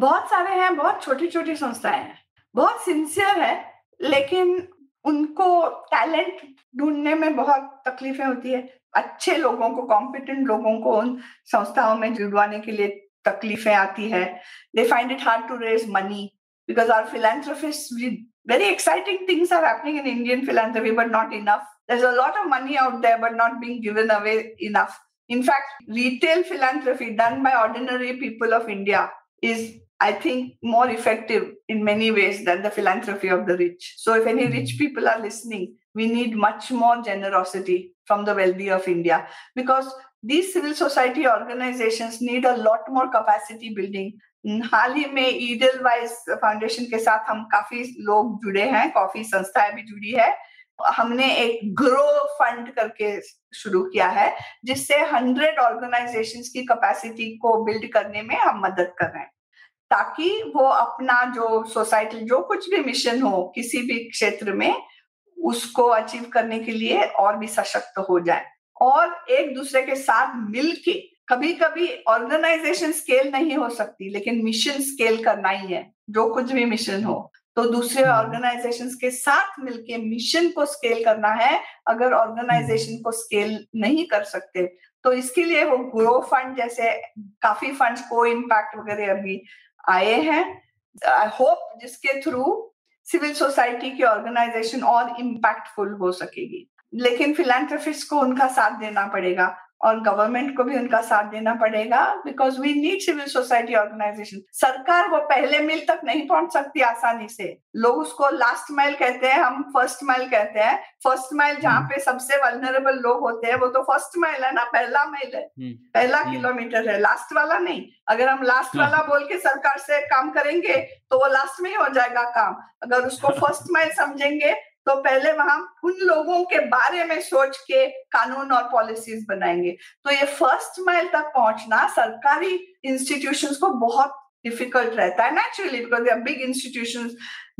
बहुत सारे हैं बहुत छोटी छोटी संस्थाएँ हैं। बहुत सिंसियर है लेकिन उनको टैलेंट ढूँढने में बहुत तकलीफें होती है। अच्छे लोगों को कॉम्पिटेंट लोगों को उन संस्थाओं में जुड़वाने के लिए तकलीफें आती है they find it hard to raise money because are philanthropists very exciting things are happening in indian philanthropy but not enough there's a lot of money out there but not being given away enough in fact, retail philanthropy done by ordinary people of India is, I think, more effective in many ways than the philanthropy of the rich. So, if any rich people are listening, we need much more generosity from the wealthy of India because these civil society organizations need a lot more capacity building. हाल ही में ईडल wise foundation के साथ हम काफ़ी लोग जुड़े हैं, काफ़ी संस्थाएँ भी जुड़ी है। हमने एक ग्रो फंड करके शुरू किया है, जिससे हंड्रेड ऑर्गेनाइजेशन की कैपेसिटी को बिल्ड करने में हम मदद कर रहे हैं। ताकि वो अपना जो सोसाइटी जो कुछ भी मिशन हो किसी भी क्षेत्र में, उसको अचीव करने के लिए और भी सशक्त हो जाए। और एक दूसरे के साथ मिलके कभी कभी ऑर्गेनाइजेशन स्केल नहीं हो सकती लेकिन मिशन स्केल करना ही है जो कुछ भी मिशन हो। तो दूसरे ऑर्गेनाइजेशंस के साथ मिलके मिशन को स्केल करना है अगर ऑर्गेनाइजेशन को स्केल नहीं कर सकते तो इसके लिए वो ग्रो फंड जैसे काफ़ी फंड्स को इम्पैक्ट वगैरह अभी आए हैं। आई होप जिसके थ्रू सिविल सोसाइटी की ऑर्गेनाइजेशन और इम्पैक्टफुल हो सकेगी। लेकिन फिलेंथ्रोपिस्ट को उनका साथ देना पड़ेगा और गवर्नमेंट को भी उनका साथ देना पड़ेगा because we need civil society organisation सरकार वो पहले मिल तक नहीं पहुँच सकती आसानी से। लोग उसको लास्ट माइल कहते हैं हम फ़र्स्ट माइल कहते हैं। फ़र्स्ट माइल जहाँ पे सबसे वल्नरेबल लोग होते हैं वो तो फ़र्स्ट माइल है ना पहला माइल है। पहला किलोमीटर है लास्ट वाला नहीं। अगर हम लास्ट वाला बोल के सरकार से काम करेंगे तो वो लास्ट में ही हो जाएगा काम। अगर उसको [LAUGHS] फ़र्स्ट माइल समझेंगे तो पहले वहां उन लोगों के बारे में सोच के कानून और पॉलिसीज बनाएंगे तो ये फर्स्ट माइल तक पहुंचना सरकारी इंस्टीट्यूशंस को बहुत डिफिकल्ट रहता है naturally because they are big institutions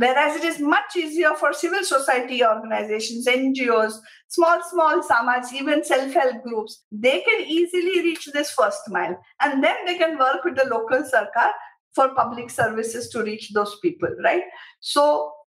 whereas it is much easier for civil society organizations ngos small small samaj even self-help groups they can easily reach this first mile and then they can work with the local sarkar for public services to reach those people right so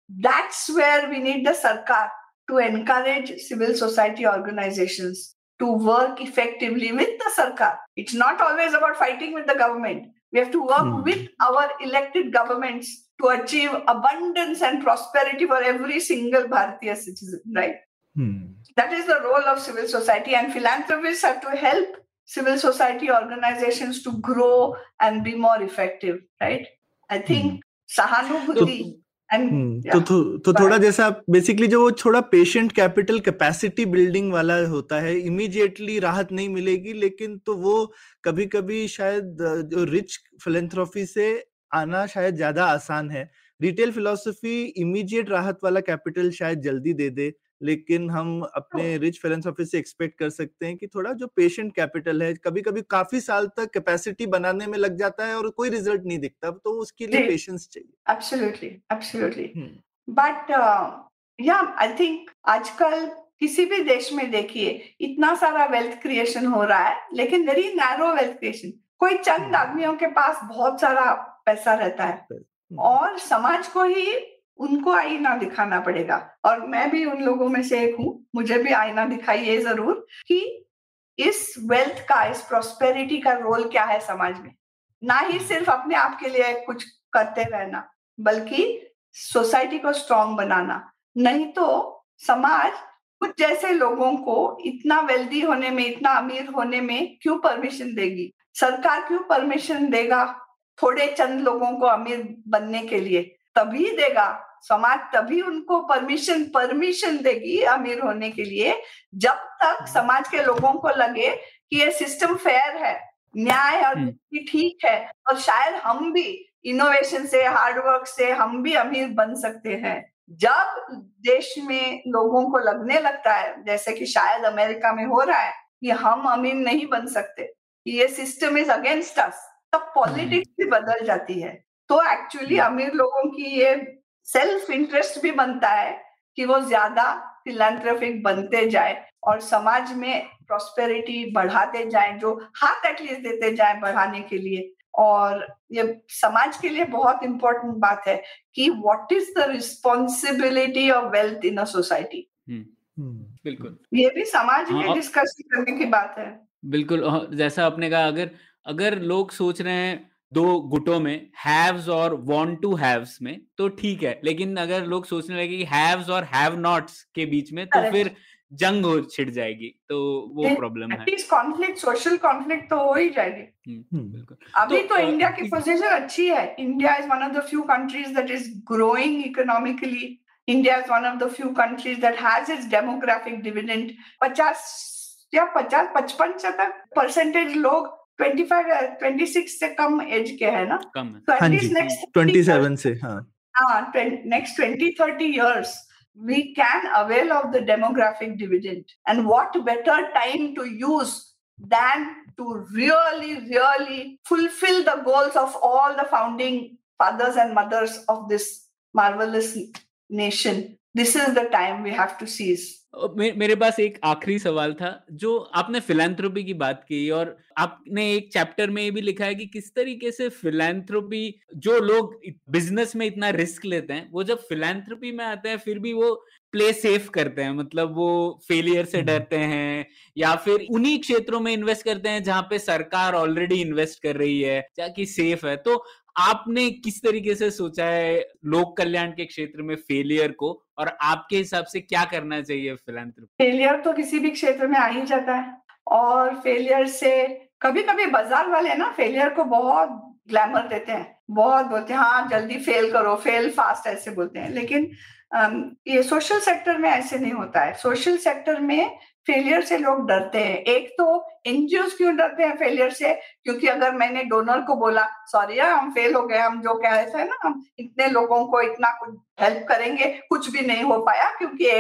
that's where we need the sarkar to encourage civil society organizations to work effectively with the sarkar. It's not always about fighting with the government. We have to work Hmm. with our elected governments to achieve abundance and prosperity for every single Bharatiya citizen, right? Hmm. That is the role of civil society, and philanthropists have to help civil society organizations to grow and be more effective, right? I think Sahanubhuti and hmm, yeah. तो थो, तो थोड़ा जैसा basically जो वो थोड़ा patient capital capacity building वाला होता है इमीडिएटली राहत नहीं मिलेगी लेकिन तो वो कभी कभी शायद जो रिच फिलेंथ्रोफी से आना शायद ज़्यादा आसान है रिटेल फिलोसफी इमीडिएट राहत वाला कैपिटल शायद जल्दी दे दे लेकिन हम अपने रिच फिलेंथ्रोपी से एक्सपेक्ट कर सकते हैं कि थोड़ा जो पेशेंट कैपिटल है कभी कभी काफ़ी साल तक कैपेसिटी बनाने में लग जाता है और कोई रिज़ल्ट नहीं दिखता तो उसके लिए। पेशेंस चाहिए। हम्म, but uh, yeah आजकल किसी भी देश में देखिए इतना सारा वेल्थ क्रिएशन हो रहा है लेकिन वेरी नैरो वेल्थ क्रिएशन कोई चंद हम्म। आदमियों के पास बहुत सारा पैसा रहता है हम्म, और समाज को ही उनको आईना दिखाना पड़ेगा। और मैं भी उन लोगों में से एक हूँ। मुझे भी आईना दिखाइए ज़रूर कि इस वेल्थ का, इस प्रोस्पेरिटी का रोल क्या है समाज में। ना ही सिर्फ़ अपने आप के लिए कुछ करते रहना, बल्कि सोसाइटी को स्ट्रांग बनाना। नहीं तो समाज कुछ जैसे लोगों को इतना वेल्दी होने में, इतना अमीर होने में क्यों परमिशन देगी? सरकार क्यों परमिशन देगा थोड़े चंद लोगों को अमीर बनने के लिए? तभी देगा। समाज तभी उनको परमिशन परमिशन देगी अमीर होने के लिए जब तक समाज के लोगों को लगे कि ये सिस्टम फेयर है न्याय और हम्म। ठीक है और शायद हम भी इनोवेशन से हार्डवर्क से हम भी अमीर बन सकते हैं। जब देश में लोगों को लगने लगता है जैसे कि शायद अमेरिका में हो रहा है कि हम अमीर नहीं बन सकते ये सिस्टम इज़ अगेंस्ट अस तब पॉलिटिक्स भी बदल जाती है। तो एक्चुअली अमीर लोगों की ये सेल्फ इंटरेस्ट भी बनता है कि वो ज़्यादा फिलेंथ्रोपिक बनते जाए और समाज में प्रॉस्पेरिटी बढ़ाते जाए जो हाथ एटलीस्ट देते जाए बढ़ाने के लिए। और ये समाज के लिए बहुत इंपॉर्टेंट बात है कि what is the responsibility of wealth in a society बिल्कुल। ये भी समाज हाँ, में डिस्कस करने की बात है। बिल्कुल हाँ, जैसा आपने कहा अगर अगर लोग सोच रहे हैं दो गुटों में हैव्स और वांट टू हैव्स में तो ठीक है। लेकिन अगर लोग सोचने लगे कि हैव्स और हैव नॉट्स के बीच में तो फिर जंग हो छिड़ जाएगी तो वो प्रॉब्लम है। एटलीस्ट कॉन्फ्लिक्ट सोशल कॉन्फ्लिक्ट तो हो ही जाएगी। हम्म। बिल्कुल। अभी तो, तो इंडिया की पोजीशन अच्छी है। India is one of the few countries that is growing economically India is one of the few countries that has its demographic dividend पचास या पचास पचपन तक परसेंटेज लोग ट्वेंटी फाइव ट्वेंटी सिक्स से कम एज के है ना कम है तो हाँ जी एटलीस्ट नेक्स्ट ट्वेंटी सेवन से हाँ uh, next 20 30 years we can avail of the demographic dividend and what better time to use than to really really fulfill the goals of all the founding fathers and mothers of this marvelous nation This is the time we have to seize uh, मे, मेरे पास एक आखिरी सवाल था जो आपने philanthropy की बात की और आपने एक चैप्टर में ये भी लिखा है कि किस तरीके से फिलेंथ्रोपी जो लोग बिज़नेस में इतना रिस्क लेते हैं वो जब फिलेंथ्रोपी में आते हैं फिर भी वो प्ले सेफ़ करते हैं मतलब वो फेलियर से हम्म। डरते हैं या फिर उन्हीं क्षेत्रों में इन्वेस्ट करते हैं जहाँ पे सरकार ऑलरेडी इन्वेस्ट कर रही है ताकि सेफ़ है तो आपने किस तरीके से सोचा है लोक कल्याण के क्षेत्र में फेलियर को? और आपके हिसाब से क्या करना चाहिए फिलेंथ्रोपी फेलियर तो किसी भी क्षेत्र में आ ही जाता है। और फेलियर से कभी कभी बाज़ार वाले ना फेलियर को बहुत ग्लैमर देते हैं। बहुत बोलते हैं हाँ जल्दी फेल करो फेल फास्ट ऐसे बोलते हैं। लेकिन ये सोशल सेक्टर में ऐसे नहीं होता है। सोशल सेक्टर में फेलियर से लोग डरते हैं। एक तो एनजीओ क्यों डरते हैं फेलियर से? क्योंकि अगर मैंने डोनर को बोला सॉरी यार हम फेल हो गए हम जो कह रहे थे ना हम इतने लोगों को इतना कुछ हेल्प करेंगे कुछ भी नहीं हो पाया क्योंकि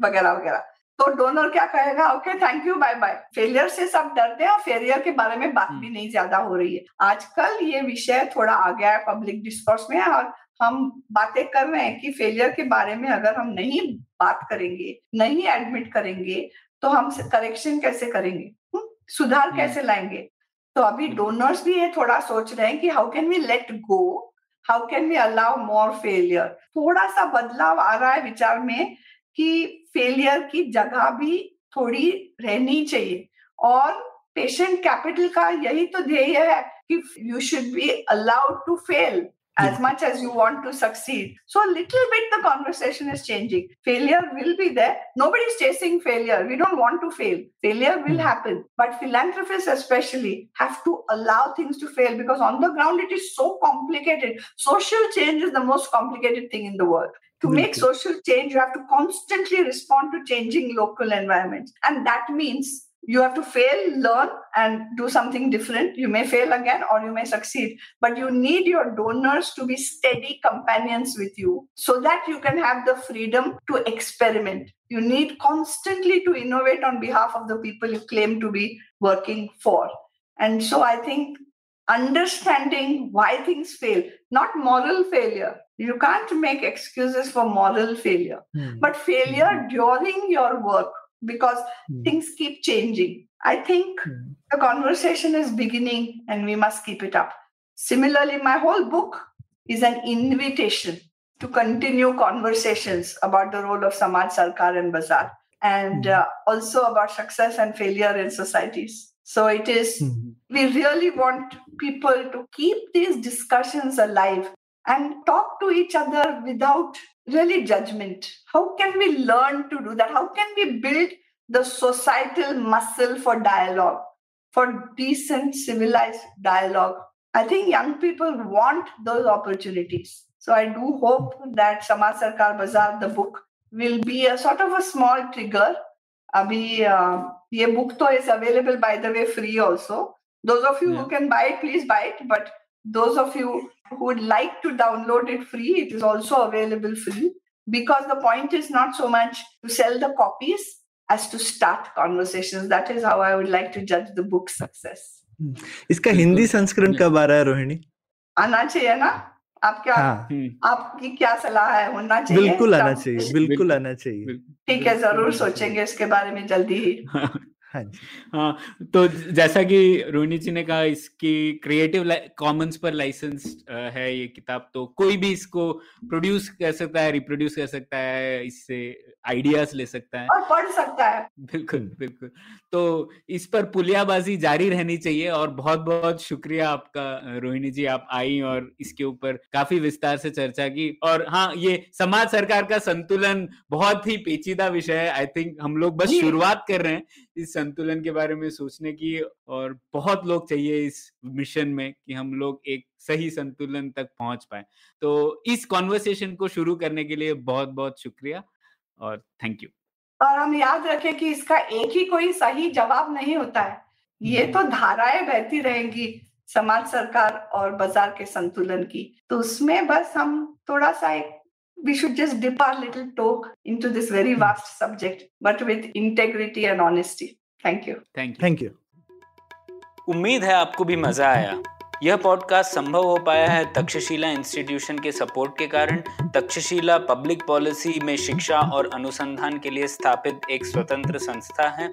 वगैरह वगैरह। तो डोनर क्या कहेगा? Okay thank you bye bye. Failure से सब डरते हैं और फेलियर के बारे में बात भी नहीं ज़्यादा हो रही है। आजकल ये विषय थोड़ा आ गया है पब्लिक डिस्कोर्स में और हम बातें कर रहे हैं कि फेलियर के बारे में अगर हम नहीं बात करेंगे नहीं एडमिट करेंगे तो हम करेक्शन कैसे करेंगे? हुँ? सुधार हम्म। कैसे लाएँगे? तो अभी डोनर्स भी ये थोड़ा सोच रहे हैं कि how can we let go how can we allow more failure थोड़ा सा बदलाव आ रहा है विचार में कि फेलियर की जगह भी थोड़ी रहनी चाहिए। और पेशेंट कैपिटल का यही तो ध्येय है कि you should be allowed to fail as much as you want to succeed. So a little bit the conversation is changing. Failure will be there. Nobody's chasing failure. We don't want to fail. Failure will Hmm. happen. But philanthropists especially have to allow things to fail because on the ground it is so complicated. Social change is the most complicated thing in the world. To make social change, you have to constantly respond to changing local environments. And that means you have to fail, learn, and do something different. You may fail again or you may succeed, but you need your donors to be steady companions with you so that you can have the freedom to experiment. You need constantly to innovate on behalf of the people you claim to be working for. And so I think understanding why things fail, not moral failure. You can't make excuses for moral failure, Hmm. but failure during your work because Hmm. things keep changing. I think Hmm. the conversation is beginning and we must keep it up. Similarly, my whole book is an invitation to continue conversations about the role of Samaj Sarkar and Bazaar and uh, also about success and failure in societies. So it is, we really want people to keep these discussions alive and talk to each other without really judgment. How can we learn to do that? How can we build the societal muscle for dialogue, for decent, civilized dialogue? I think young people want those opportunities. So I do hope that Samaj Sarkar Bazaar, the book, will be a sort of a small trigger. Abhi, uh, ये book तो is available by the way free also. Those of you Yeah. who can buy it, please buy it. But those of you who would like to download it free, it is also available free. Because the point is not so much to sell the copies as to start conversations. That is how I would like to judge the book's success. इसका बिल्कुल। हिंदी संस्करण कब आ रहा है रोहिणी आना चाहिए ना आप क्या हाँ हम्म, आपकी क्या सलाह है होना चाहिए बिल्कुल आना कब- चाहिए बिल्कुल बिल्कुल, आना चाहिए बिल्कुल, ठीक है जरूर बिल्कुल, सोचेंगे इसके बारे में जल्दी ही हाँ जी। हाँ तो जैसा कि रोहिणी जी ने कहा इसकी क्रिएटिव कॉमन्स पर लाइसेंस है ये किताब तो कोई भी इसको प्रोड्यूस कर सकता है रिप्रोड्यूस कर सकता है इससे आइडियाज़ ले सकता है। और पढ़ सकता है। बिल्कुल बिल्कुल। तो इस पर पुलियाबाजी जारी रहनी चाहिए और बहुत बहुत शुक्रिया आपका रोहिणी जी आप आई और इसके ऊपर काफ़ी विस्तार से चर्चा की। और हाँ ये समाज सरकार का संतुलन बहुत ही पेचीदा विषय है। आई थिंक हम लोग बस शुरुआत कर रहे हैं। इस संतुलन के बारे में सोचने की और बहुत लोग चाहिए इस मिशन में कि हम लोग एक सही संतुलन तक पहुँच पाए। तो इस कॉन्वर्सेशन को शुरू करने के लिए बहुत बहुत शुक्रिया और थैंक यू। और हम याद रखें कि इसका एक ही कोई सही जवाब नहीं होता है। ये तो धाराएँ बहती रहेंगी समाज सरकार और बाज़ार के संतुलन की। तो उसमें बस हम थोड़ा सा एक we should just dip our little toe into this very vast subject but with integrity and honesty. Thank you. Thank you thank you उम्मीद है आपको भी मज़ा आया। यह पॉडकास्ट संभव हो पाया है तक्षशिला इंस्टीट्यूशन के सपोर्ट के कारण। तक्षशिला पब्लिक पॉलिसी में शिक्षा और अनुसंधान के लिए स्थापित एक स्वतंत्र संस्था है।